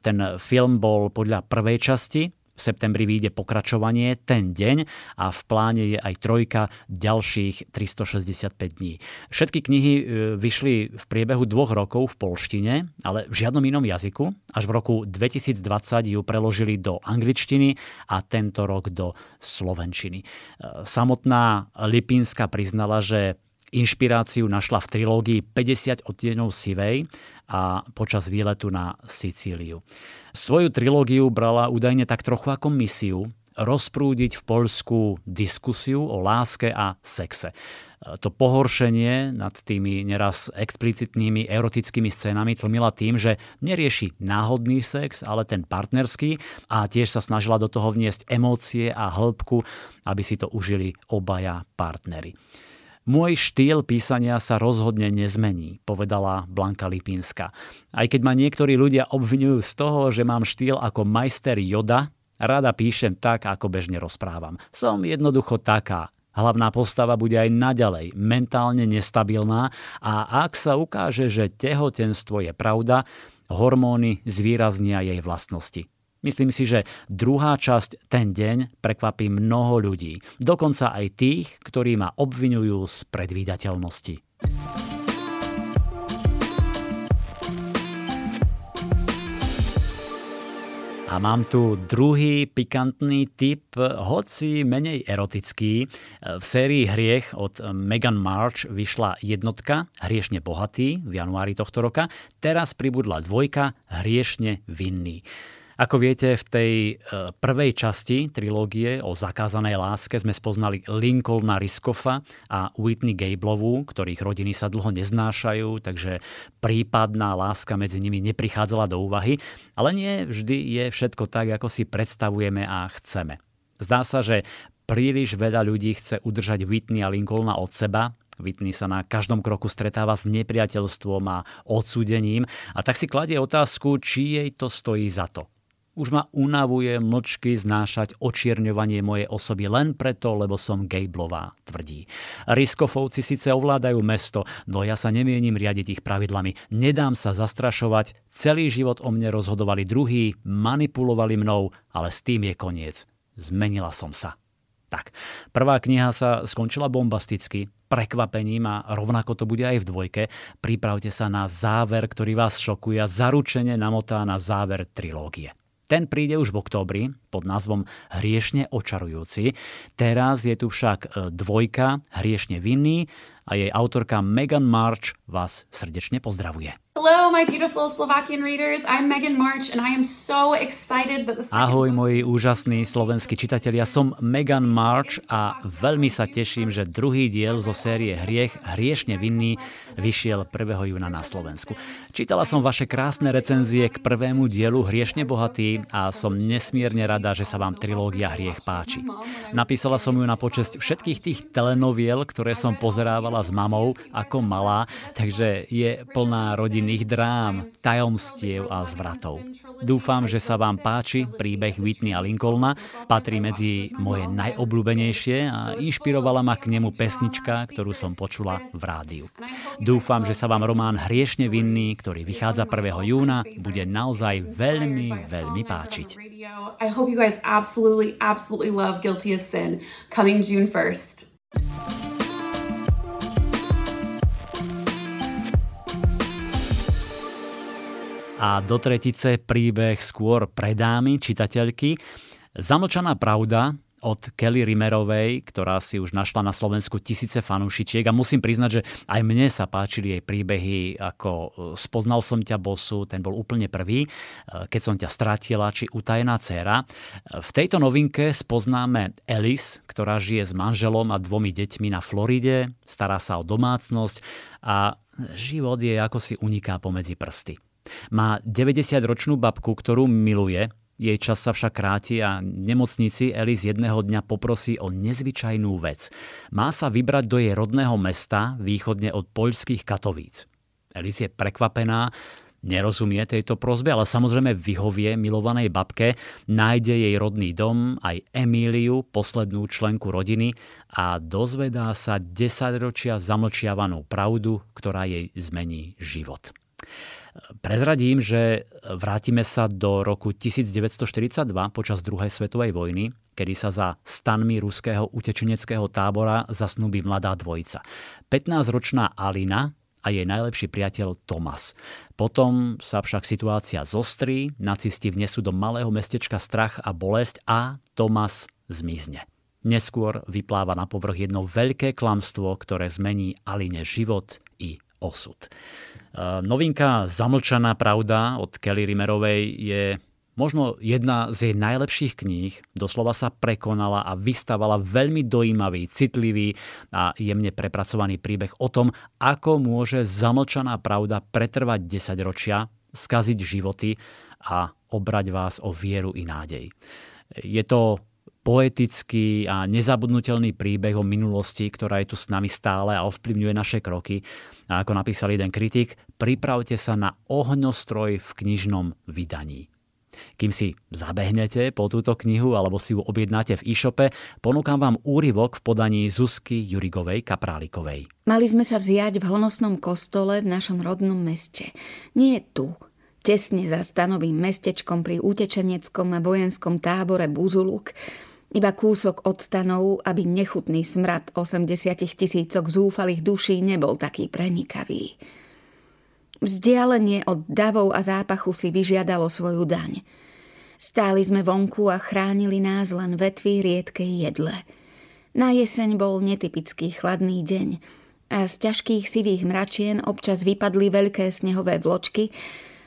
Ten film bol podľa prvej časti V septembri vyjde pokračovanie ten deň a v pláne je aj trojka ďalších 365 dní. Všetky knihy e, vyšli v priebehu dvoch rokov v polštine, ale v žiadnom inom jazyku. Až v roku 2020 ju preložili do angličtiny a tento rok do slovenčiny. E, samotná Lipínska priznala, že inšpiráciu našla v trilógii 50 odtieňov sivej a počas výletu na Sicíliu. Svoju trilógiu brala údajne tak trochu ako misiu rozprúdiť v Poľsku diskusiu o láske a sexe. To pohoršenie nad tými neraz explicitnými erotickými scénami tlmila tým, že nerieši náhodný sex, ale ten partnerský a tiež sa snažila do toho vniesť emócie a hĺbku, aby si to užili obaja partnery. Môj štýl písania sa rozhodne nezmení, povedala Blanka Lipínska. Aj keď ma niektorí ľudia obvinujú z toho, že mám štýl ako majster Joda, rada píšem tak, ako bežne rozprávam. Som jednoducho taká, Hlavná postava bude aj naďalej mentálne nestabilná a ak sa ukáže, že tehotenstvo je pravda, hormóny zvýraznia jej vlastnosti. Myslím si, že druhá časť ten deň prekvapí mnoho ľudí. Dokonca aj tých, ktorí ma obvinujú z predvídateľnosti. A mám tu druhý pikantný typ, hoci menej erotický. V sérii Hriech od Megan March vyšla jednotka Hriešne bohatý v januári tohto roka. Teraz pribudla dvojka Hriešne vinný. Ako viete, v tej e, prvej časti trilógie o zakázanej láske sme spoznali Lincolna Riskoffa a Whitney Gablovú, ktorých rodiny sa dlho neznášajú, takže prípadná láska medzi nimi neprichádzala do úvahy. Ale nie vždy je všetko tak, ako si predstavujeme a chceme. Zdá sa, že príliš veľa ľudí chce udržať Whitney a Lincolna od seba, Whitney sa na každom kroku stretáva s nepriateľstvom a odsúdením a tak si kladie otázku, či jej to stojí za to. Už ma unavuje mlčky znášať očierňovanie mojej osoby len preto, lebo som Gablová, tvrdí. Riskofovci síce ovládajú mesto, no ja sa nemienim riadiť ich pravidlami. Nedám sa zastrašovať, celý život o mne rozhodovali druhí, manipulovali mnou, ale s tým je koniec. Zmenila som sa. Tak, prvá kniha sa skončila bombasticky, prekvapením a rovnako to bude aj v dvojke. Pripravte sa na záver, ktorý vás šokuje a zaručene namotá na záver trilógie. Ten príde už v októbri pod názvom Hriešne očarujúci. Teraz je tu však e, dvojka Hriešne vinný a jej autorka Megan March vás srdečne pozdravuje. Hello, my beautiful Slovakian readers. I'm Megan March and I am so excited that the Ahoj, moji úžasní slovenskí čitatelia. Som Megan March a veľmi sa teším, že druhý diel zo série Hriech, Hriešne vinný, vyšiel 1. júna na Slovensku. Čítala som vaše krásne recenzie k prvému dielu Hriešne bohatý a som nesmierne rada, že sa vám trilógia Hriech páči. Napísala som ju na počesť všetkých tých telenoviel, ktoré som pozerávala s mamou ako malá, takže je plná rodina rodinných drám, tajomstiev a zvratov. Dúfam, že sa vám páči príbeh Whitney a Lincolna, patrí medzi moje najobľúbenejšie a inšpirovala ma k nemu pesnička, ktorú som počula v rádiu. Dúfam, že sa vám román Hriešne vinný, ktorý vychádza 1. júna, bude naozaj veľmi, veľmi páčiť. I you guys absolutely, absolutely love Guilty as Sin coming June 1st. A do tretice príbeh skôr pre dámy, čitateľky. Zamlčaná pravda od Kelly Rimerovej, ktorá si už našla na Slovensku tisíce fanúšičiek a musím priznať, že aj mne sa páčili jej príbehy ako e, Spoznal som ťa bosu, ten bol úplne prvý, e, Keď som ťa stratila, či Utajená dcéra. V tejto novinke spoznáme Alice, ktorá žije s manželom a dvomi deťmi na Floride, stará sa o domácnosť a život je ako si uniká pomedzi prsty. Má 90-ročnú babku, ktorú miluje, jej čas sa však kráti a nemocnici Elis jedného dňa poprosí o nezvyčajnú vec. Má sa vybrať do jej rodného mesta východne od poľských Katovíc. Elis je prekvapená, nerozumie tejto prozbe, ale samozrejme vyhovie milovanej babke, nájde jej rodný dom, aj Emíliu, poslednú členku rodiny a dozvedá sa desaťročia zamlčiavanú pravdu, ktorá jej zmení život. Prezradím, že vrátime sa do roku 1942 počas druhej svetovej vojny, kedy sa za stanmi ruského utečeneckého tábora zasnúbi mladá dvojica. 15-ročná Alina a jej najlepší priateľ Tomas. Potom sa však situácia zostrí, nacisti vnesú do malého mestečka strach a bolesť a Tomas zmizne. Neskôr vypláva na povrch jedno veľké klamstvo, ktoré zmení Aline život i osud. E, novinka Zamlčaná pravda od Kelly Rimerovej je možno jedna z jej najlepších kníh. Doslova sa prekonala a vystavala veľmi dojímavý, citlivý a jemne prepracovaný príbeh o tom, ako môže zamlčaná pravda pretrvať 10 ročia, skaziť životy a obrať vás o vieru i nádej. Je to poetický a nezabudnutelný príbeh o minulosti, ktorá je tu s nami stále a ovplyvňuje naše kroky. A ako napísal jeden kritik, pripravte sa na ohňostroj v knižnom vydaní. Kým si zabehnete po túto knihu alebo si ju objednáte v e-shope, ponúkam vám úryvok v podaní Zuzky Jurigovej Kaprálikovej. Mali sme sa vziať v honosnom kostole v našom rodnom meste. Nie tu, tesne za stanovým mestečkom pri utečeneckom a vojenskom tábore Buzuluk, iba kúsok od stanov, aby nechutný smrad 80 tisícok zúfalých duší nebol taký prenikavý. Vzdialenie od davov a zápachu si vyžiadalo svoju daň. Stáli sme vonku a chránili nás len vetvy riedkej jedle. Na jeseň bol netypický chladný deň a z ťažkých sivých mračien občas vypadli veľké snehové vločky,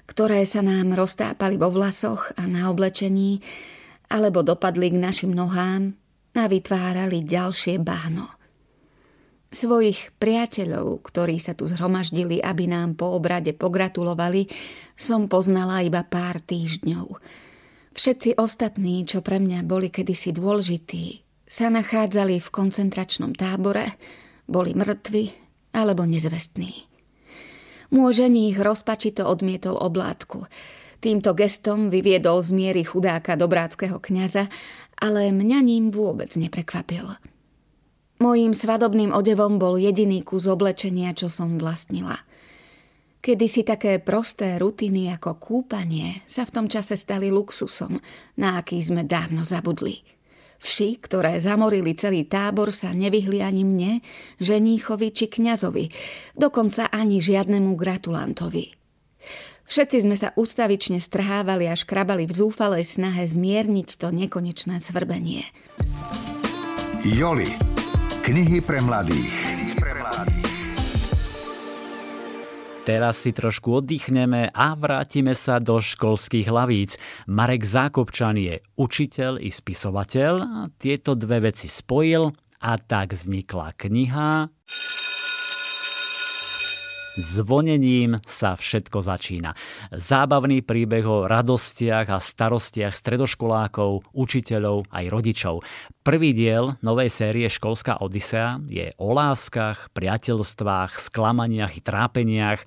ktoré sa nám roztápali vo vlasoch a na oblečení, alebo dopadli k našim nohám a vytvárali ďalšie bahno. Svojich priateľov, ktorí sa tu zhromaždili, aby nám po obrade pogratulovali, som poznala iba pár týždňov. Všetci ostatní, čo pre mňa boli kedysi dôležití, sa nachádzali v koncentračnom tábore, boli mŕtvi alebo nezvestní. Môj ženích rozpačito odmietol oblátku – Týmto gestom vyviedol z miery chudáka dobráckého kňaza, ale mňa ním vôbec neprekvapil. Mojím svadobným odevom bol jediný kus oblečenia, čo som vlastnila. Kedy si také prosté rutiny ako kúpanie sa v tom čase stali luxusom, na aký sme dávno zabudli. Vši, ktoré zamorili celý tábor, sa nevyhli ani mne, ženíchovi či kňazovi, dokonca ani žiadnemu gratulantovi. Všetci sme sa ustavične strhávali a škrabali v zúfalej snahe zmierniť to nekonečné svrbenie. Joli. Knihy pre mladých. Teraz si trošku oddychneme a vrátime sa do školských hlavíc. Marek Zákopčan je učiteľ i spisovateľ a tieto dve veci spojil a tak vznikla kniha Zvonením sa všetko začína. Zábavný príbeh o radostiach a starostiach stredoškolákov, učiteľov aj rodičov. Prvý diel novej série Školská Odisea je o láskach, priateľstvách, sklamaniach i trápeniach,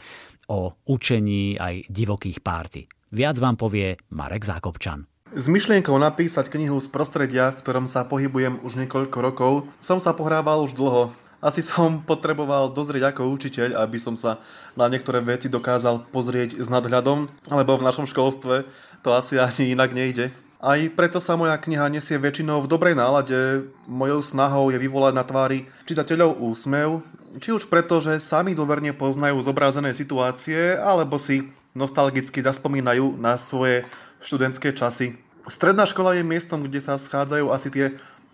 o učení aj divokých párty. Viac vám povie Marek Zákopčan. S myšlienkou napísať knihu z prostredia, v ktorom sa pohybujem už niekoľko rokov, som sa pohrával už dlho asi som potreboval dozrieť ako učiteľ, aby som sa na niektoré veci dokázal pozrieť s nadhľadom, lebo v našom školstve to asi ani inak nejde. Aj preto sa moja kniha nesie väčšinou v dobrej nálade. Mojou snahou je vyvolať na tvári čitateľov úsmev, či už preto, že sami dôverne poznajú zobrazené situácie, alebo si nostalgicky zaspomínajú na svoje študentské časy. Stredná škola je miestom, kde sa schádzajú asi tie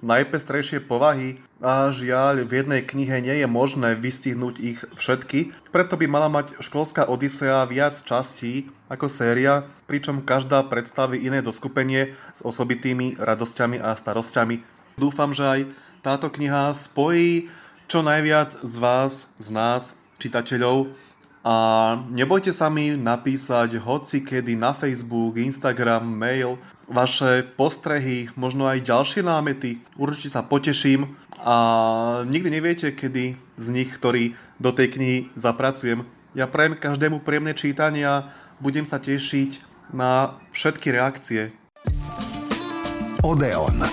najpestrejšie povahy a žiaľ v jednej knihe nie je možné vystihnúť ich všetky, preto by mala mať školská Odisea viac častí ako séria, pričom každá predstaví iné doskupenie s osobitými radosťami a starosťami. Dúfam, že aj táto kniha spojí čo najviac z vás, z nás, čitateľov, a nebojte sa mi napísať hoci kedy na Facebook, Instagram, mail, vaše postrehy, možno aj ďalšie námety. Určite sa poteším a nikdy neviete, kedy z nich, ktorý do tej knihy zapracujem. Ja prajem každému príjemné čítanie a budem sa tešiť na všetky reakcie. Odeon.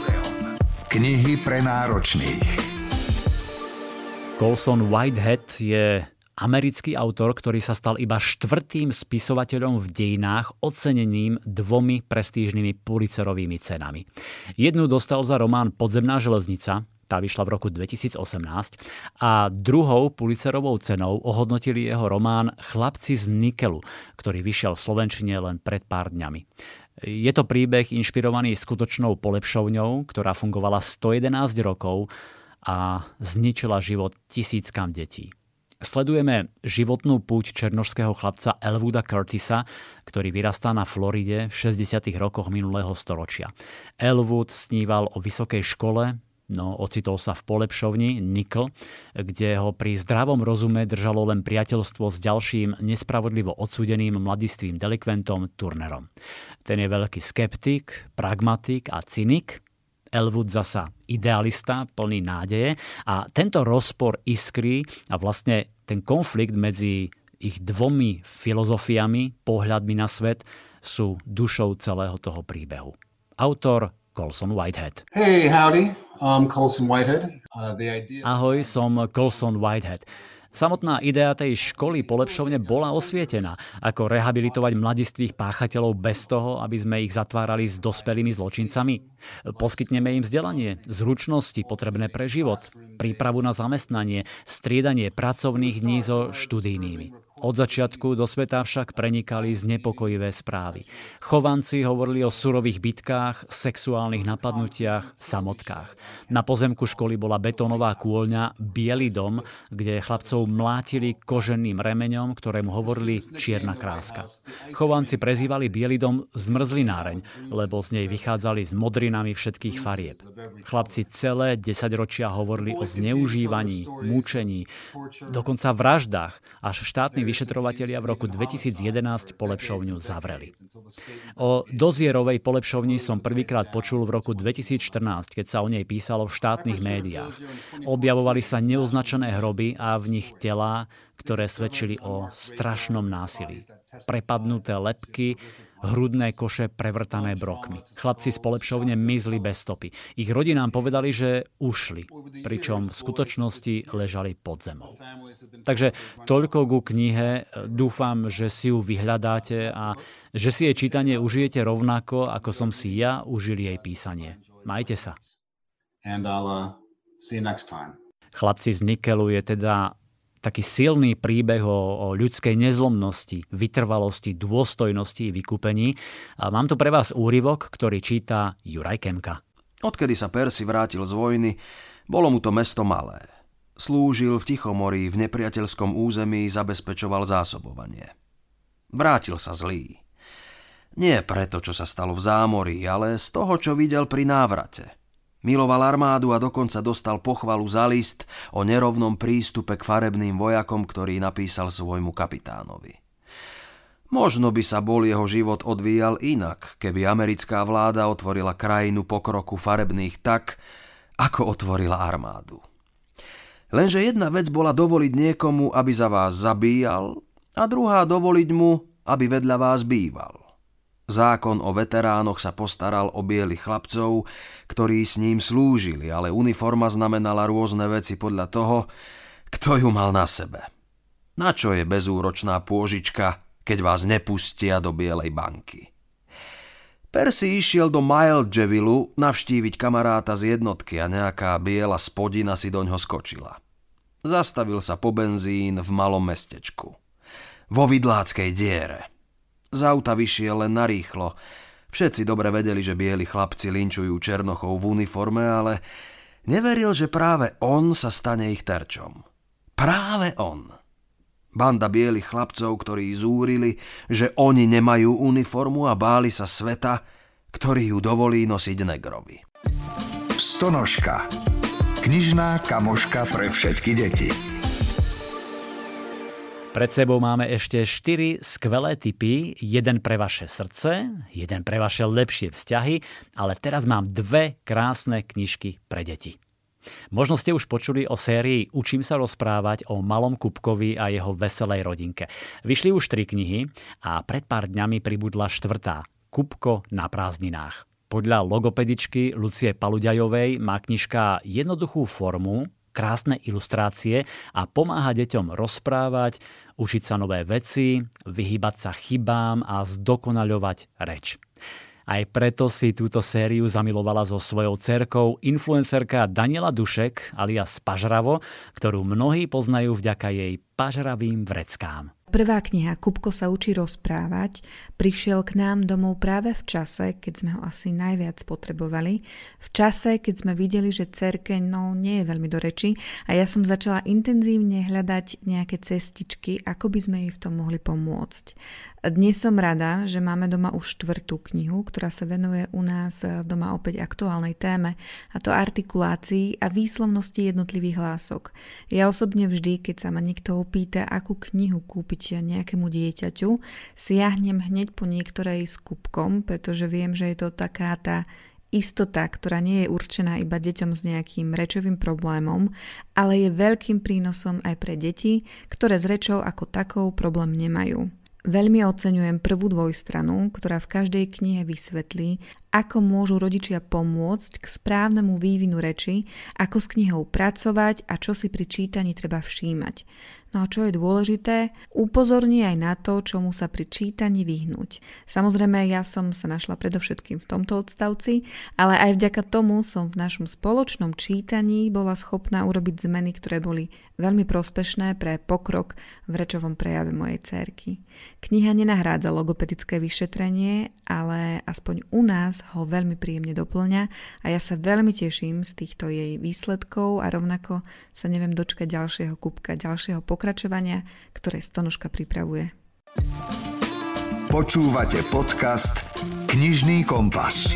Knihy pre náročných. Colson Whitehead je americký autor, ktorý sa stal iba štvrtým spisovateľom v dejinách oceneným dvomi prestížnymi Pulitzerovými cenami. Jednu dostal za román Podzemná železnica, tá vyšla v roku 2018 a druhou Pulitzerovou cenou ohodnotili jeho román Chlapci z Nikelu, ktorý vyšiel v Slovenčine len pred pár dňami. Je to príbeh inšpirovaný skutočnou polepšovňou, ktorá fungovala 111 rokov a zničila život tisíckam detí. Sledujeme životnú púť černožského chlapca Elwooda Curtisa, ktorý vyrastá na Floride v 60. rokoch minulého storočia. Elwood sníval o vysokej škole, No, ocitol sa v polepšovni Nikl, kde ho pri zdravom rozume držalo len priateľstvo s ďalším nespravodlivo odsúdeným mladistvým delikventom Turnerom. Ten je veľký skeptik, pragmatik a cynik, Elwood zasa idealista, plný nádeje a tento rozpor iskry a vlastne ten konflikt medzi ich dvomi filozofiami, pohľadmi na svet sú dušou celého toho príbehu. Autor Colson Whitehead. Hey, howdy. I'm Colson Whitehead. Uh, the idea... Ahoj, som Colson Whitehead. Samotná idea tej školy polepšovne bola osvietená, ako rehabilitovať mladistvých páchateľov bez toho, aby sme ich zatvárali s dospelými zločincami. Poskytneme im vzdelanie, zručnosti potrebné pre život, prípravu na zamestnanie, striedanie pracovných dní so študijnými. Od začiatku do sveta však prenikali znepokojivé správy. Chovanci hovorili o surových bitkách, sexuálnych napadnutiach, samotkách. Na pozemku školy bola betónová kôľňa Bielý dom, kde chlapcov mlátili koženým remeňom, ktorému hovorili čierna kráska. Chovanci prezývali Bielý dom zmrzlináreň, lebo z nej vychádzali s modrinami všetkých farieb. Chlapci celé desaťročia hovorili o zneužívaní, mučení, dokonca vraždách, až štátny vyšetrovatelia v roku 2011 polepšovňu zavreli. O dozierovej polepšovni som prvýkrát počul v roku 2014, keď sa o nej písalo v štátnych médiách. Objavovali sa neoznačené hroby a v nich telá, ktoré svedčili o strašnom násilí. Prepadnuté lepky, hrudné koše prevrtané brokmi. Chlapci z polepšovne mizli bez stopy. Ich rodinám povedali, že ušli, pričom v skutočnosti ležali pod zemou. Takže toľko ku knihe. Dúfam, že si ju vyhľadáte a že si jej čítanie užijete rovnako, ako som si ja užil jej písanie. Majte sa. Uh. Chlapci z Nikelu je teda taký silný príbeh o, o ľudskej nezlomnosti, vytrvalosti, dôstojnosti, vykúpení. A mám tu pre vás úryvok, ktorý číta Juraj Kemka. Odkedy sa Persi vrátil z vojny, bolo mu to mesto malé. Slúžil v Tichomorí, v nepriateľskom území zabezpečoval zásobovanie. Vrátil sa zlý. Nie preto, čo sa stalo v zámorí, ale z toho, čo videl pri návrate – Miloval armádu a dokonca dostal pochvalu za list o nerovnom prístupe k farebným vojakom, ktorý napísal svojmu kapitánovi. Možno by sa bol jeho život odvíjal inak, keby americká vláda otvorila krajinu pokroku farebných tak, ako otvorila armádu. Lenže jedna vec bola dovoliť niekomu, aby za vás zabíjal, a druhá dovoliť mu, aby vedľa vás býval. Zákon o veteránoch sa postaral o bielých chlapcov, ktorí s ním slúžili, ale uniforma znamenala rôzne veci podľa toho, kto ju mal na sebe. Na čo je bezúročná pôžička, keď vás nepustia do bielej banky? Percy išiel do Javilu navštíviť kamaráta z jednotky a nejaká biela spodina si doňho skočila. Zastavil sa po benzín v malom mestečku. Vo vidláckej diere – z auta vyšiel len narýchlo. Všetci dobre vedeli, že bieli chlapci linčujú Černochov v uniforme, ale neveril, že práve on sa stane ich terčom. Práve on. Banda bielých chlapcov, ktorí zúrili, že oni nemajú uniformu a báli sa sveta, ktorý ju dovolí nosiť negrovi. Stonožka. Knižná kamoška pre všetky deti. Pred sebou máme ešte 4 skvelé typy, jeden pre vaše srdce, jeden pre vaše lepšie vzťahy, ale teraz mám dve krásne knižky pre deti. Možno ste už počuli o sérii Učím sa rozprávať o malom Kupkovi a jeho veselej rodinke. Vyšli už tri knihy a pred pár dňami pribudla štvrtá Kupko na prázdninách. Podľa logopedičky Lucie Paluďajovej má knižka jednoduchú formu, krásne ilustrácie a pomáha deťom rozprávať, učiť sa nové veci, vyhybať sa chybám a zdokonaľovať reč. Aj preto si túto sériu zamilovala so svojou cerkou influencerka Daniela Dušek alias Pažravo, ktorú mnohí poznajú vďaka jej pažravým vreckám. Prvá kniha Kupko sa učí rozprávať prišiel k nám domov práve v čase, keď sme ho asi najviac potrebovali. V čase, keď sme videli, že cerke no, nie je veľmi do reči a ja som začala intenzívne hľadať nejaké cestičky, ako by sme jej v tom mohli pomôcť. Dnes som rada, že máme doma už štvrtú knihu, ktorá sa venuje u nás doma opäť aktuálnej téme, a to artikulácii a výslovnosti jednotlivých hlások. Ja osobne vždy, keď sa ma niekto opýta, akú knihu kúpiť nejakému dieťaťu, siahnem hneď po niektorej s kubkom, pretože viem, že je to taká tá istota, ktorá nie je určená iba deťom s nejakým rečovým problémom, ale je veľkým prínosom aj pre deti, ktoré s rečou ako takou problém nemajú. Veľmi oceňujem prvú dvojstranu, ktorá v každej knihe vysvetlí, ako môžu rodičia pomôcť k správnemu vývinu reči, ako s knihou pracovať a čo si pri čítaní treba všímať. No a čo je dôležité, upozorní aj na to, čomu sa pri čítaní vyhnúť. Samozrejme, ja som sa našla predovšetkým v tomto odstavci, ale aj vďaka tomu som v našom spoločnom čítaní bola schopná urobiť zmeny, ktoré boli veľmi prospešné pre pokrok v rečovom prejave mojej cerky. Kniha nenahrádza logopedické vyšetrenie, ale aspoň u nás ho veľmi príjemne doplňa a ja sa veľmi teším z týchto jej výsledkov a rovnako sa neviem dočkať ďalšieho kúbka, ďalšieho pokračovania, ktoré Stonožka pripravuje. Počúvate podcast Knižný kompas.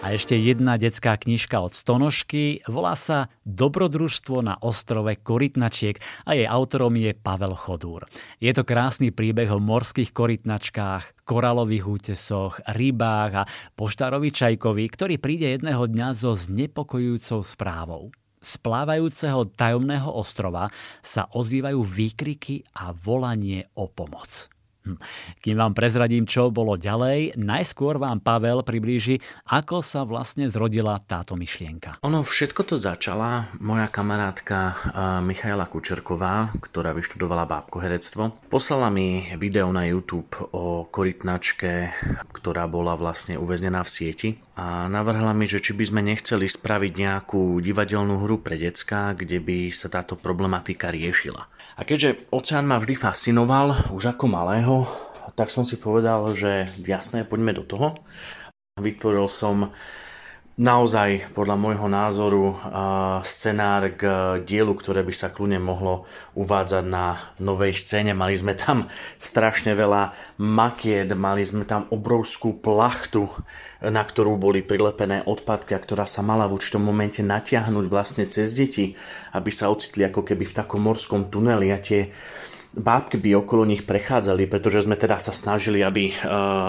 A ešte jedna detská knižka od Stonožky, volá sa Dobrodružstvo na ostrove Korytnačiek a jej autorom je Pavel Chodúr. Je to krásny príbeh o morských korytnačkách, koralových útesoch, rybách a poštárovi Čajkovi, ktorý príde jedného dňa so znepokojujúcou správou. Z plávajúceho tajomného ostrova sa ozývajú výkriky a volanie o pomoc. Hm. Kým vám prezradím, čo bolo ďalej, najskôr vám Pavel priblíži, ako sa vlastne zrodila táto myšlienka. Ono všetko to začala moja kamarátka Michaela Kučerková, ktorá vyštudovala bábkoherectvo. Poslala mi video na YouTube o korytnačke, ktorá bola vlastne uväznená v sieti a navrhla mi, že či by sme nechceli spraviť nejakú divadelnú hru pre decka, kde by sa táto problematika riešila. A keďže oceán ma vždy fascinoval, už ako malého, tak som si povedal, že jasné, poďme do toho. Vytvoril som naozaj podľa môjho názoru scenár k dielu, ktoré by sa kľudne mohlo uvádzať na novej scéne. Mali sme tam strašne veľa makiet, mali sme tam obrovskú plachtu, na ktorú boli prilepené odpadky a ktorá sa mala v určitom momente natiahnuť vlastne cez deti, aby sa ocitli ako keby v takom morskom tuneli a tie bábky by okolo nich prechádzali, pretože sme teda sa snažili, aby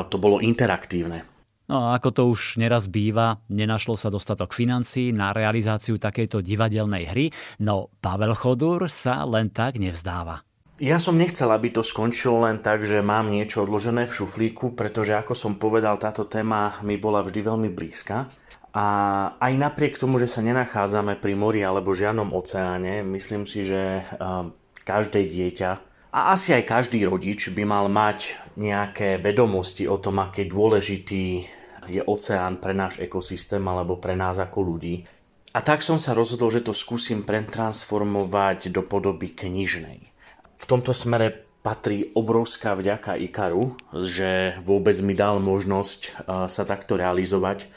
to bolo interaktívne. No a ako to už neraz býva, nenašlo sa dostatok financií na realizáciu takejto divadelnej hry, no Pavel Chodur sa len tak nevzdáva. Ja som nechcel, aby to skončilo len tak, že mám niečo odložené v šuflíku, pretože ako som povedal, táto téma mi bola vždy veľmi blízka. A aj napriek tomu, že sa nenachádzame pri mori alebo žiadnom oceáne, myslím si, že každé dieťa a asi aj každý rodič by mal mať nejaké vedomosti o tom, aký dôležitý je oceán pre náš ekosystém alebo pre nás ako ľudí. A tak som sa rozhodol, že to skúsim pretransformovať do podoby knižnej. V tomto smere patrí obrovská vďaka Ikaru, že vôbec mi dal možnosť sa takto realizovať.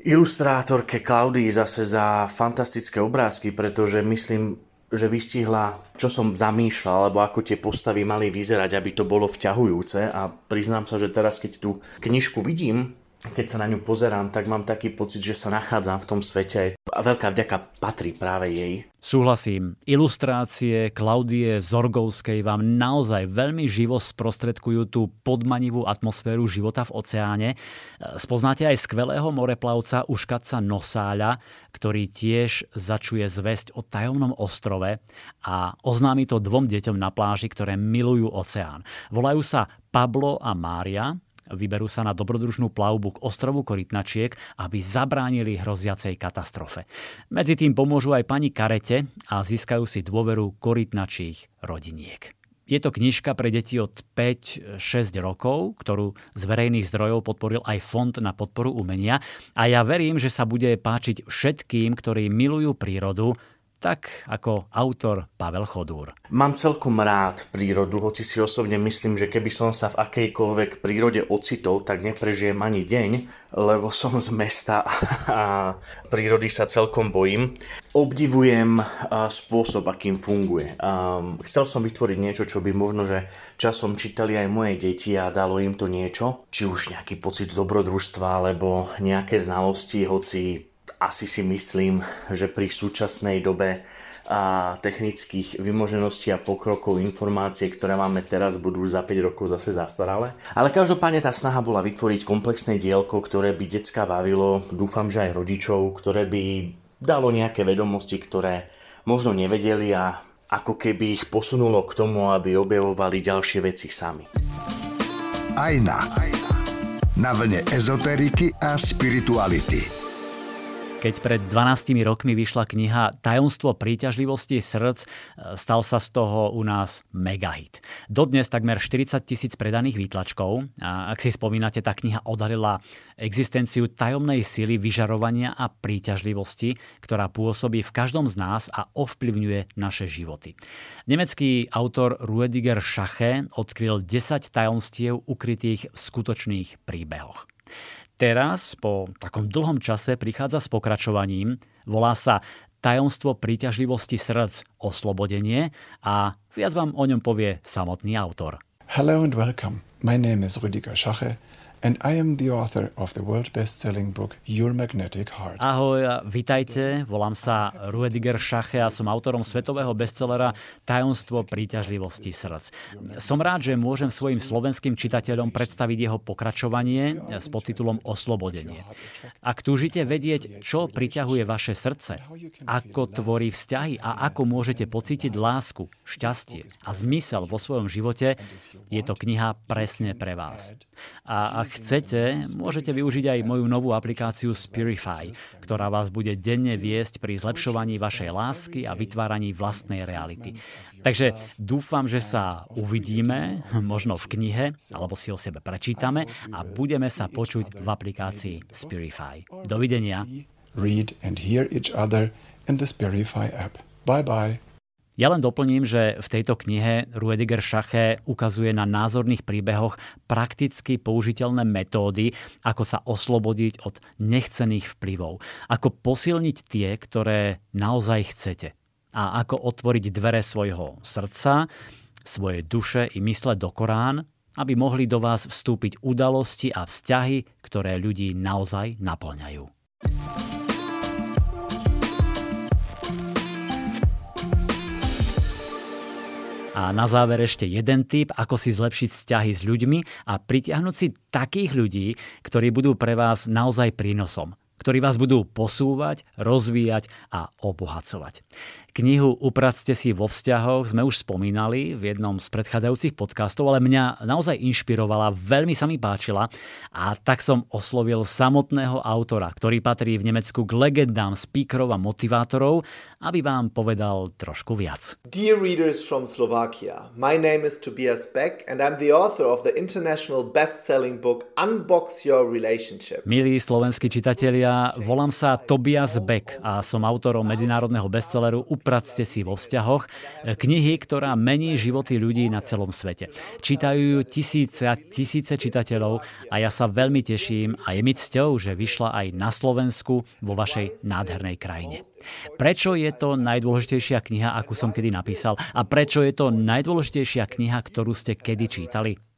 Ilustrátorke Klaudii zase za fantastické obrázky, pretože myslím, že vystihla, čo som zamýšľal, alebo ako tie postavy mali vyzerať, aby to bolo vťahujúce. A priznám sa, že teraz, keď tú knižku vidím, keď sa na ňu pozerám, tak mám taký pocit, že sa nachádzam v tom svete a veľká vďaka patrí práve jej. Súhlasím. Ilustrácie Klaudie Zorgovskej vám naozaj veľmi živo sprostredkujú tú podmanivú atmosféru života v oceáne. Spoznáte aj skvelého moreplavca Uškaca Nosáľa, ktorý tiež začuje zväzť o tajomnom ostrove a oznámi to dvom deťom na pláži, ktoré milujú oceán. Volajú sa Pablo a Mária Vyberú sa na dobrodružnú plavbu k ostrovu Korytnačiek, aby zabránili hroziacej katastrofe. Medzi tým pomôžu aj pani Karete a získajú si dôveru korytnačích rodiniek. Je to knižka pre deti od 5-6 rokov, ktorú z verejných zdrojov podporil aj Fond na podporu umenia a ja verím, že sa bude páčiť všetkým, ktorí milujú prírodu, tak ako autor Pavel Chodúr. Mám celkom rád prírodu, hoci si osobne myslím, že keby som sa v akejkoľvek prírode ocitol, tak neprežijem ani deň, lebo som z mesta a prírody sa celkom bojím. Obdivujem spôsob, akým funguje. Chcel som vytvoriť niečo, čo by možno, že časom čítali aj moje deti a dalo im to niečo, či už nejaký pocit dobrodružstva alebo nejaké znalosti, hoci asi si myslím, že pri súčasnej dobe a technických vymožeností a pokrokov informácie, ktoré máme teraz, budú za 5 rokov zase zastaralé. Ale každopádne tá snaha bola vytvoriť komplexné dielko, ktoré by decka bavilo, dúfam, že aj rodičov, ktoré by dalo nejaké vedomosti, ktoré možno nevedeli a ako keby ich posunulo k tomu, aby objavovali ďalšie veci sami. Ajna. Na vlne ezoteriky a spirituality. Keď pred 12 rokmi vyšla kniha Tajomstvo príťažlivosti srdc, stal sa z toho u nás megahit. Dodnes takmer 40 tisíc predaných výtlačkov. A ak si spomínate, tá kniha odhalila existenciu tajomnej sily vyžarovania a príťažlivosti, ktorá pôsobí v každom z nás a ovplyvňuje naše životy. Nemecký autor Ruediger Schache odkryl 10 tajomstiev ukrytých v skutočných príbehoch. Teraz, po takom dlhom čase, prichádza s pokračovaním. Volá sa Tajomstvo príťažlivosti srdc, oslobodenie a viac vám o ňom povie samotný autor. Hello and welcome. My name is Rüdiger Schache and I am the author of the world best-selling book Your Magnetic Heart. Ahoj, vitajte, volám sa Ruediger Schache a som autorom svetového bestsellera Tajomstvo príťažlivosti srdc. Som rád, že môžem svojim slovenským čitateľom predstaviť jeho pokračovanie s podtitulom Oslobodenie. Ak túžite vedieť, čo priťahuje vaše srdce, ako tvorí vzťahy a ako môžete pocítiť lásku, šťastie a zmysel vo svojom živote, je to kniha presne pre vás. A ak chcete, môžete využiť aj moju novú aplikáciu Spirify, ktorá vás bude denne viesť pri zlepšovaní vašej lásky a vytváraní vlastnej reality. Takže dúfam, že sa uvidíme, možno v knihe, alebo si o sebe prečítame a budeme sa počuť v aplikácii Spirify. Dovidenia. Read and hear each other in the Spirify app. Bye bye. Ja len doplním, že v tejto knihe Ruediger Schache ukazuje na názorných príbehoch prakticky použiteľné metódy, ako sa oslobodiť od nechcených vplyvov, ako posilniť tie, ktoré naozaj chcete a ako otvoriť dvere svojho srdca, svojej duše i mysle do Korán, aby mohli do vás vstúpiť udalosti a vzťahy, ktoré ľudí naozaj naplňajú. A na záver ešte jeden tip, ako si zlepšiť vzťahy s ľuďmi a pritiahnuť si takých ľudí, ktorí budú pre vás naozaj prínosom ktorí vás budú posúvať, rozvíjať a obohacovať. Knihu Upracte si vo vzťahoch sme už spomínali v jednom z predchádzajúcich podcastov, ale mňa naozaj inšpirovala, veľmi sa mi páčila a tak som oslovil samotného autora, ktorý patrí v Nemecku k legendám speakerov a motivátorov, aby vám povedal trošku viac. Dear readers from Slovakia, my name is Tobias Beck and I'm the author of the international best-selling book Unbox Your Relationship. Milí slovenskí čitatelia, volám sa Tobias Beck a som autorom medzinárodného bestselleru Upracte si vo vzťahoch, knihy, ktorá mení životy ľudí na celom svete. Čítajú ju tisíce a tisíce čitateľov a ja sa veľmi teším a je mi cťou, že vyšla aj na Slovensku vo vašej nádhernej krajine. Prečo je to najdôležitejšia kniha, akú som kedy napísal? A prečo je to najdôležitejšia kniha, ktorú ste kedy čítali?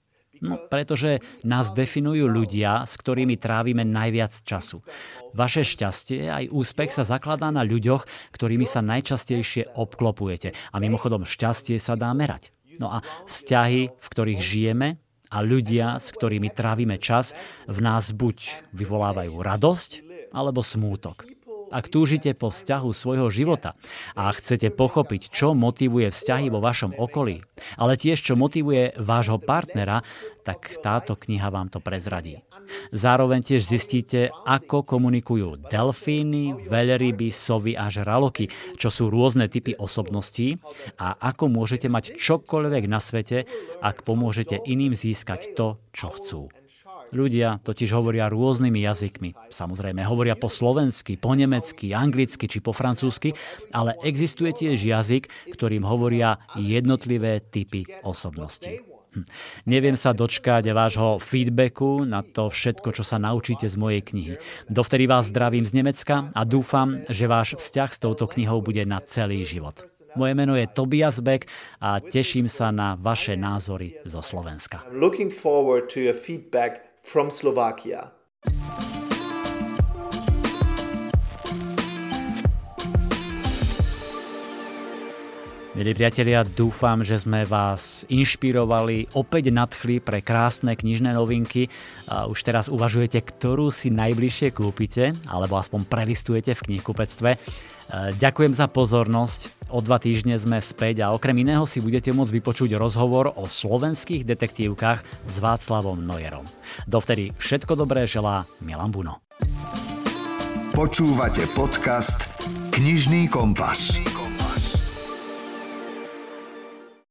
No, pretože nás definujú ľudia, s ktorými trávime najviac času. Vaše šťastie aj úspech sa zakladá na ľuďoch, ktorými sa najčastejšie obklopujete. A mimochodom, šťastie sa dá merať. No a vzťahy, v ktorých žijeme a ľudia, s ktorými trávime čas, v nás buď vyvolávajú radosť alebo smútok. Ak túžite po vzťahu svojho života a chcete pochopiť, čo motivuje vzťahy vo vašom okolí, ale tiež čo motivuje vášho partnera, tak táto kniha vám to prezradí. Zároveň tiež zistíte, ako komunikujú delfíny, veľryby, sovy a žraloky, čo sú rôzne typy osobností a ako môžete mať čokoľvek na svete, ak pomôžete iným získať to, čo chcú. Ľudia totiž hovoria rôznymi jazykmi. Samozrejme, hovoria po slovensky, po nemecky, anglicky či po francúzsky, ale existuje tiež jazyk, ktorým hovoria jednotlivé typy osobnosti. Hm. Neviem sa dočkať vášho feedbacku na to všetko, čo sa naučíte z mojej knihy. Dovtedy vás zdravím z Nemecka a dúfam, že váš vzťah s touto knihou bude na celý život. Moje meno je Tobias Beck a teším sa na vaše názory zo Slovenska. Looking forward to your feedback from Slovakia. Milí priatelia, dúfam, že sme vás inšpirovali, opäť nadchli pre krásne knižné novinky. Už teraz uvažujete, ktorú si najbližšie kúpite, alebo aspoň prelistujete v knihkupectve. Ďakujem za pozornosť. O dva týždne sme späť a okrem iného si budete môcť vypočuť rozhovor o slovenských detektívkach s Václavom Nojerom. Dovtedy všetko dobré želá Milan Buno. Počúvate podcast Knižný kompas.